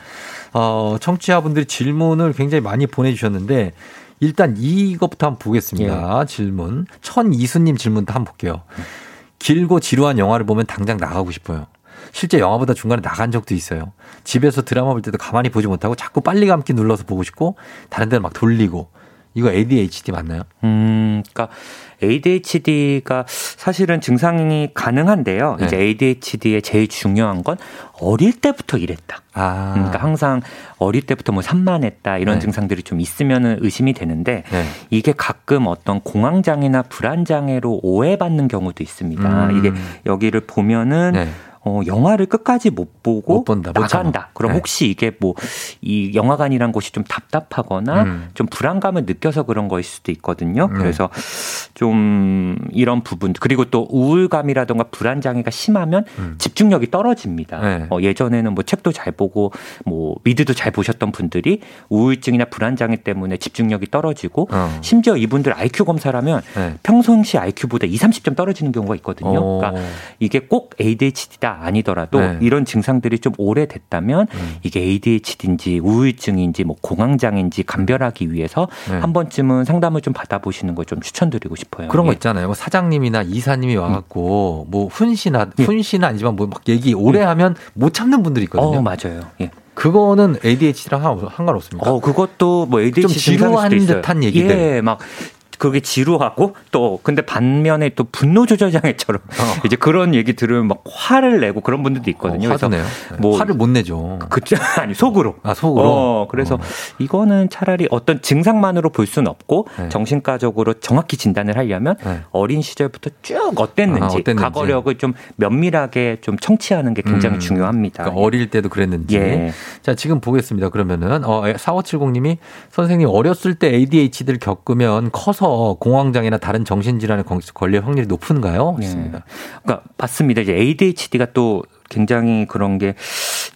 어, 청취자분들이 질문을 굉장히 많이 보내주셨는데 일단 이것부터 한번 보겠습니다. 질문. 천이수님 질문도 한번 볼게요. 길고 지루한 영화를 보면 당장 나가고 싶어요. 실제 영화보다 중간에 나간 적도 있어요. 집에서 드라마 볼 때도 가만히 보지 못하고 자꾸 빨리 감기 눌러서 보고 싶고 다른 데는 막 돌리고 이거 ADHD 맞나요? 음, 그러니까 ADHD가 사실은 증상이 가능한데요. 네. 이제 ADHD의 제일 중요한 건 어릴 때부터 이랬다. 아. 그러니까 항상 어릴 때부터 뭐 산만했다 이런 네. 증상들이 좀 있으면은 의심이 되는데 네. 이게 가끔 어떤 공황장애나 불안장애로 오해받는 경우도 있습니다. 음. 이게 여기를 보면은 네. 어, 영화를 끝까지 못 보고 못 본다, 못 나간다. 참아. 그럼 네. 혹시 이게 뭐 이 영화관이란 곳이 좀 답답하거나 음. 좀 불안감을 느껴서 그런 거일 수도 있거든요. 네. 그래서 좀 이런 부분 그리고 또 우울감이라던가 불안 장애가 심하면 집중력이 떨어집니다. 음. 네. 어, 예전에는 뭐 책도 잘 보고 뭐 미드도 잘 보셨던 분들이 우울증이나 불안 장애 때문에 집중력이 떨어지고 어. 심지어 이분들 IQ 검사를 하면 네. 평소시 IQ보다 2, 30점 떨어지는 경우가 있거든요. 어. 그러니까 이게 꼭 ADHD다 아니더라도 네. 이런 증상들이 좀 오래됐다면 음. 이게 ADHD인지 우울증인지 뭐 공황장애인지 감별하기 위해서 네. 한 번쯤은 상담을 좀 받아보시는 걸 좀 추천드리고 싶어요. 그런 거 예. 있잖아요. 뭐 사장님이나 이사님이 와갖고 뭐 훈시나 예. 훈시는 아니지만 뭐 막 얘기 오래 하면 못 참는 분들이 있거든요. 어, 맞아요. 예. 그거는 ADHD랑 상관없습니까? 어, 그것도 뭐 ADHD 좀 지루한. 듯한 얘기들. 예, 막 그게 지루하고 또 근데 반면에 또 분노 조절 장애처럼 [laughs] 이제 그런 얘기 들으면 막 화를 내고 그런 분들도 있거든요. 어, 화도 내요. 뭐 화를 못 내죠. 그죠? [laughs] 아니 속으로. 아 속으로. 어, 그래서 이거는 차라리 어떤 증상만으로 볼 수는 없고 네. 정신과적으로 정확히 진단을 하려면 네. 어린 시절부터 쭉 어땠는지, 아, 어땠는지. 과거력을 좀 면밀하게 좀 청취하는 게 굉장히 음. 중요합니다. 그러니까 어릴 때도 그랬는지. 예. 자, 지금 보겠습니다. 그러면은, 어, 4570님이 선생님 어렸을 때 ADHD를 겪으면 커서 공황장애나 다른 정신질환에 걸- 걸릴 확률이 높은가요? 네. 그러니까 맞습니다. 이제 ADHD가 또 굉장히 그런 게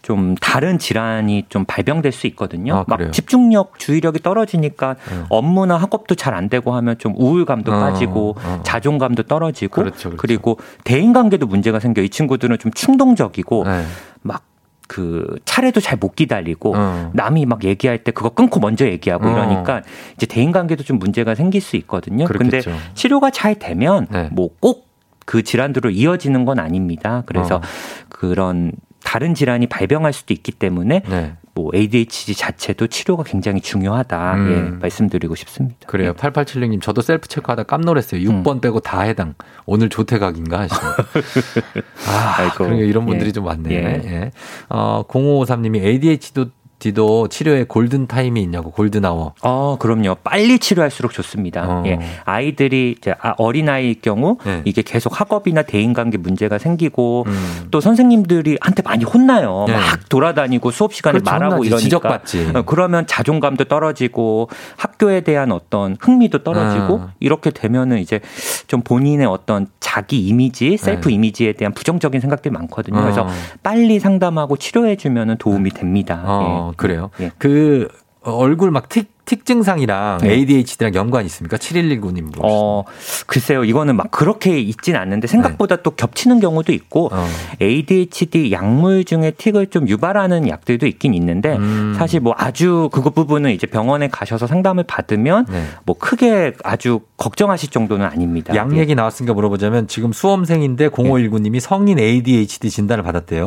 좀 다른 질환이 좀 발병될 수 있거든요. 아? 막 집중력, 주의력이 떨어지니까 네. 업무나 학업도 잘 안 되고 하면 좀 우울감도 어, 빠지고 어. 자존감도 떨어지고 그렇죠, 그렇죠. 리고 대인 관계도 문제가 생겨. 이 친구들은 좀 충동적이고 네. 막 그 차례도 잘 못 기다리고 어. 남이 막 얘기할 때 그거 끊고 먼저 얘기하고 어. 이러니까 이제 대인 관계도 좀 문제가 생길 수 있거든요. 근데 그렇겠죠. 치료가 잘 되면 네. 뭐꼭 그 질환으로 이어지는 건 아닙니다. 그래서 어. 그런 다른 질환이 발병할 수도 있기 때문에 네. 뭐 ADHD 자체도 치료가 굉장히 중요하다. 음. 예, 말씀드리고 싶습니다. 그래요. 예. 8876님, 저도 셀프 체크하다 깜놀했어요. 6번 빼고 다 해당. 오늘 조퇴각인가 하시네요. [laughs] 아, 아이고. 그러니까 이런 분들이 예. 좀 많네. 예. 예. 어, 0553님이 ADHD도 디도 치료에 골든 타임이 있냐고 골든 아워. 어, 그럼요. 빨리 치료할수록 좋습니다. 어. 예. 아이들이 이제 아, 어린 아이일 경우 네. 이게 계속 학업이나 대인 관계 문제가 생기고 음. 또 선생님들이 한테 많이 혼나요. 네. 막 돌아다니고 수업 시간에 그렇죠. 말하고 혼나지. 이러니까 지적받지. 어, 그러면 자존감도 떨어지고 학교에 대한 어떤 흥미도 떨어지고 아. 이렇게 되면은 이제 좀 본인의 어떤 자기 이미지, 셀프 이미지에 대한 부정적인 생각들이 많거든요. 네. 어. 그래서 빨리 상담하고 치료해 주면은 도움이 됩니다. 어, 예. 그래요. 예. 그 얼굴 막 틱, 틱 증상이랑 네. ADHD랑 연관이 있습니까? 7119님. 어, 글쎄요. 이거는 막 그렇게 있진 않는데 생각보다 또 겹치는 경우도 있고 어. ADHD 약물 중에 틱을 좀 유발하는 약들도 있긴 있는데 음. 사실 뭐 아주 그것 부분은 이제 병원에 가셔서 상담을 받으면 네. 뭐 크게 아주 걱정하실 정도는 아닙니다. 약 예. 얘기 나왔으니까 물어보자면 지금 수험생인데 0519님이 성인 ADHD 진단을 받았대요.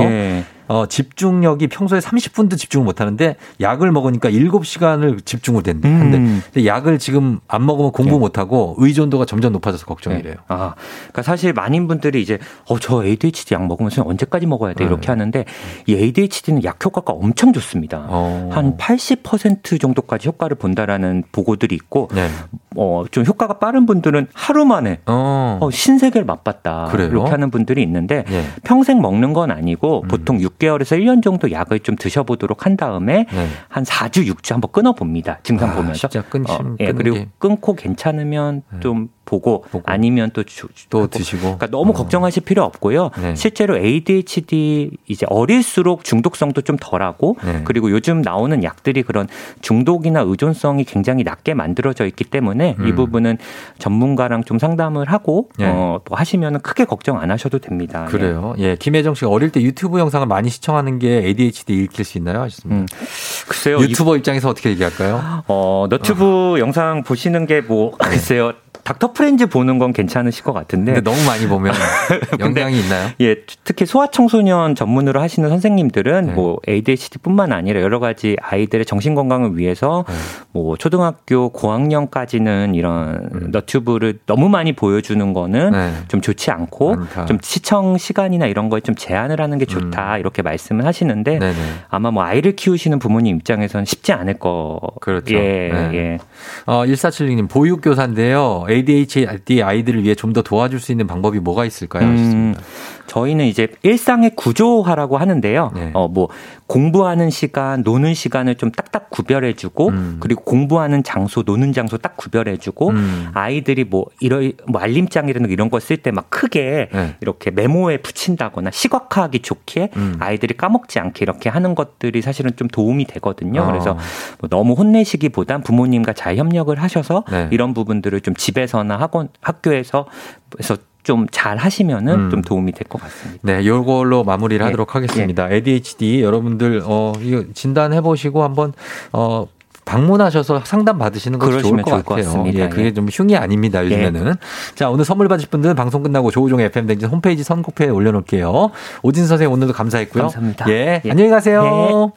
예. 어, 집중력이 평소에 30분도 집중을 못 하는데 약을 먹으니까 7시간을 집중을 된대. 음. 근데 약을 지금 안 먹으면 공부 못 하고 의존도가 점점 높아져서 걱정이래요. 네. 아, 그러니까 사실 많은 분들이 이제 어 저 ADHD 약 먹으면 선생님 언제까지 먹어야 돼 이렇게 네. 하는데 이 ADHD는 약 효과가 엄청 좋습니다. 어. 한80% 정도까지 효과를 본다라는 보고들이 있고 네. 어 좀 효과가 빠른 분들은 하루 만에 어. 어, 신세계를 맛봤다. 그래요? 이렇게 하는 분들이 있는데 예. 평생 먹는 건 아니고 음. 보통 6개월에서 1년 정도 약을 좀 드셔보도록 한 다음에 네. 한 4주, 6주 한번 끊어봅니다. 증상 아, 보면서. 진짜 끊심- 예, 끊는 그리고 게. 끊고 괜찮으면 네. 좀 보고, 아니면 또, 주- 또 드시고. 그러니까 너무 걱정하실 필요 없고요. 네. 실제로 ADHD 이제 어릴수록 중독성도 좀 덜하고 네. 그리고 요즘 나오는 약들이 그런 중독이나 의존성이 굉장히 낮게 만들어져 있기 때문에 이 음. 부분은 전문가랑 좀 상담을 하고 네. 어, 또 하시면은 크게 걱정 안 하셔도 됩니다. 그래요. 예, 김혜정 씨가 어릴 때 유튜브 영상을 많이 시청하는 게 ADHD 일으킬 수 있나요? 하셨습니다. 음. 글쎄요. 유튜버 입장에서 어떻게 얘기할까요? 어, 너튜브 영상 보시는 게 뭐, 글쎄요. 닥터 프렌즈 보는 건 괜찮으실 것 같은데. 너무 많이 보면 [laughs] 영향이 있나요? 예, 특히 소아 청소년 전문으로 하시는 네. 선생님들은 뭐 ADHD뿐만 아니라 여러 가지 아이들의 정신 건강을 위해서 네. 뭐 초등학교 고학년까지는 이런 음. 너튜브를 너무 많이 보여주는 거는 네. 좀 좋지 않고 많다. 좀 시청 시간이나 이런 거에 좀 제한을 하는 게 좋다 이렇게 말씀을 하시는데 음. 네네. 아마 뭐 아이를 키우시는 부모님 입장에서는 쉽지 않을 거. 그렇죠. 예, 네. 예. 어, 1476님, 보육교사인데요. ADHD 아이들을 위해 좀 더 도와줄 수 있는 방법이 뭐가 있을까요? 음, 저희는 이제 일상의 구조화라고 하는데요. 네. 어, 뭐, 공부하는 시간, 노는 시간을 좀 딱딱 구별해주고, 음. 그리고 공부하는 장소, 노는 장소 딱 구별해주고, 음. 아이들이 뭐, 이런, 뭐, 알림장이라는 이런 거 쓸 때 막 크게 네. 이렇게 메모에 붙인다거나 시각화하기 좋게 음. 아이들이 까먹지 않게 이렇게 하는 것들이 사실은 좀 도움이 되거든요. 어. 그래서 뭐 너무 혼내시기보단 부모님과 잘 협력을 하셔서 네. 이런 부분들을 좀 집에서나 학원, 학교에서 해서 좀 잘 하시면은 음. 좀 도움이 될 것 같습니다. 네, 요걸로 마무리를 예. 하도록 하겠습니다. ADHD 여러분들 어 이거 진단해 보시고 한번 어 방문하셔서 상담 받으시는 것도 좋을 그러시면 것 좋을 것 같아요. 같습니다. 예, 그게 예. 좀 흉이 아닙니다. 요즘에는. 자, 오늘 선물 받으실 분들은 방송 끝나고 조우종 FM 댕진 홈페이지 선곡표에 올려놓을게요. 오진 선생님 오늘도 감사했고요. 감사합니다. 예, 예. 안녕히 가세요.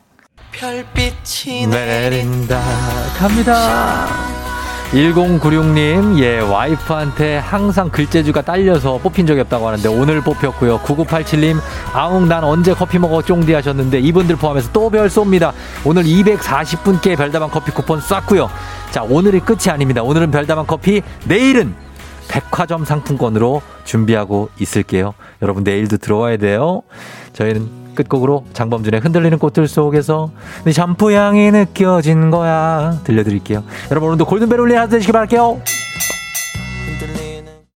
별빛이 내린다 갑니다. 1096님, 예, 와이프한테 항상 글재주가 딸려서 뽑힌 적이 없다고 하는데 오늘 뽑혔고요. 9987님, 아웅, 난 언제 커피 먹어 쫑디 하셨는데 이분들 포함해서 또 별 쏩니다. 오늘 240분께 별다방 커피 쿠폰 쐈고요. 자, 오늘이 끝이 아닙니다. 오늘은 별다방 커피, 내일은 백화점 상품권으로 준비하고 있을게요. 여러분, 내일도 들어와야 돼요. 저희는 끝곡으로 장범준의 흔들리는 꽃들 속에서 네 샴푸 향이 느껴진 거야 들려드릴게요. 여러분 오늘도 골든벨 울리 하루 되시길 바랄게요.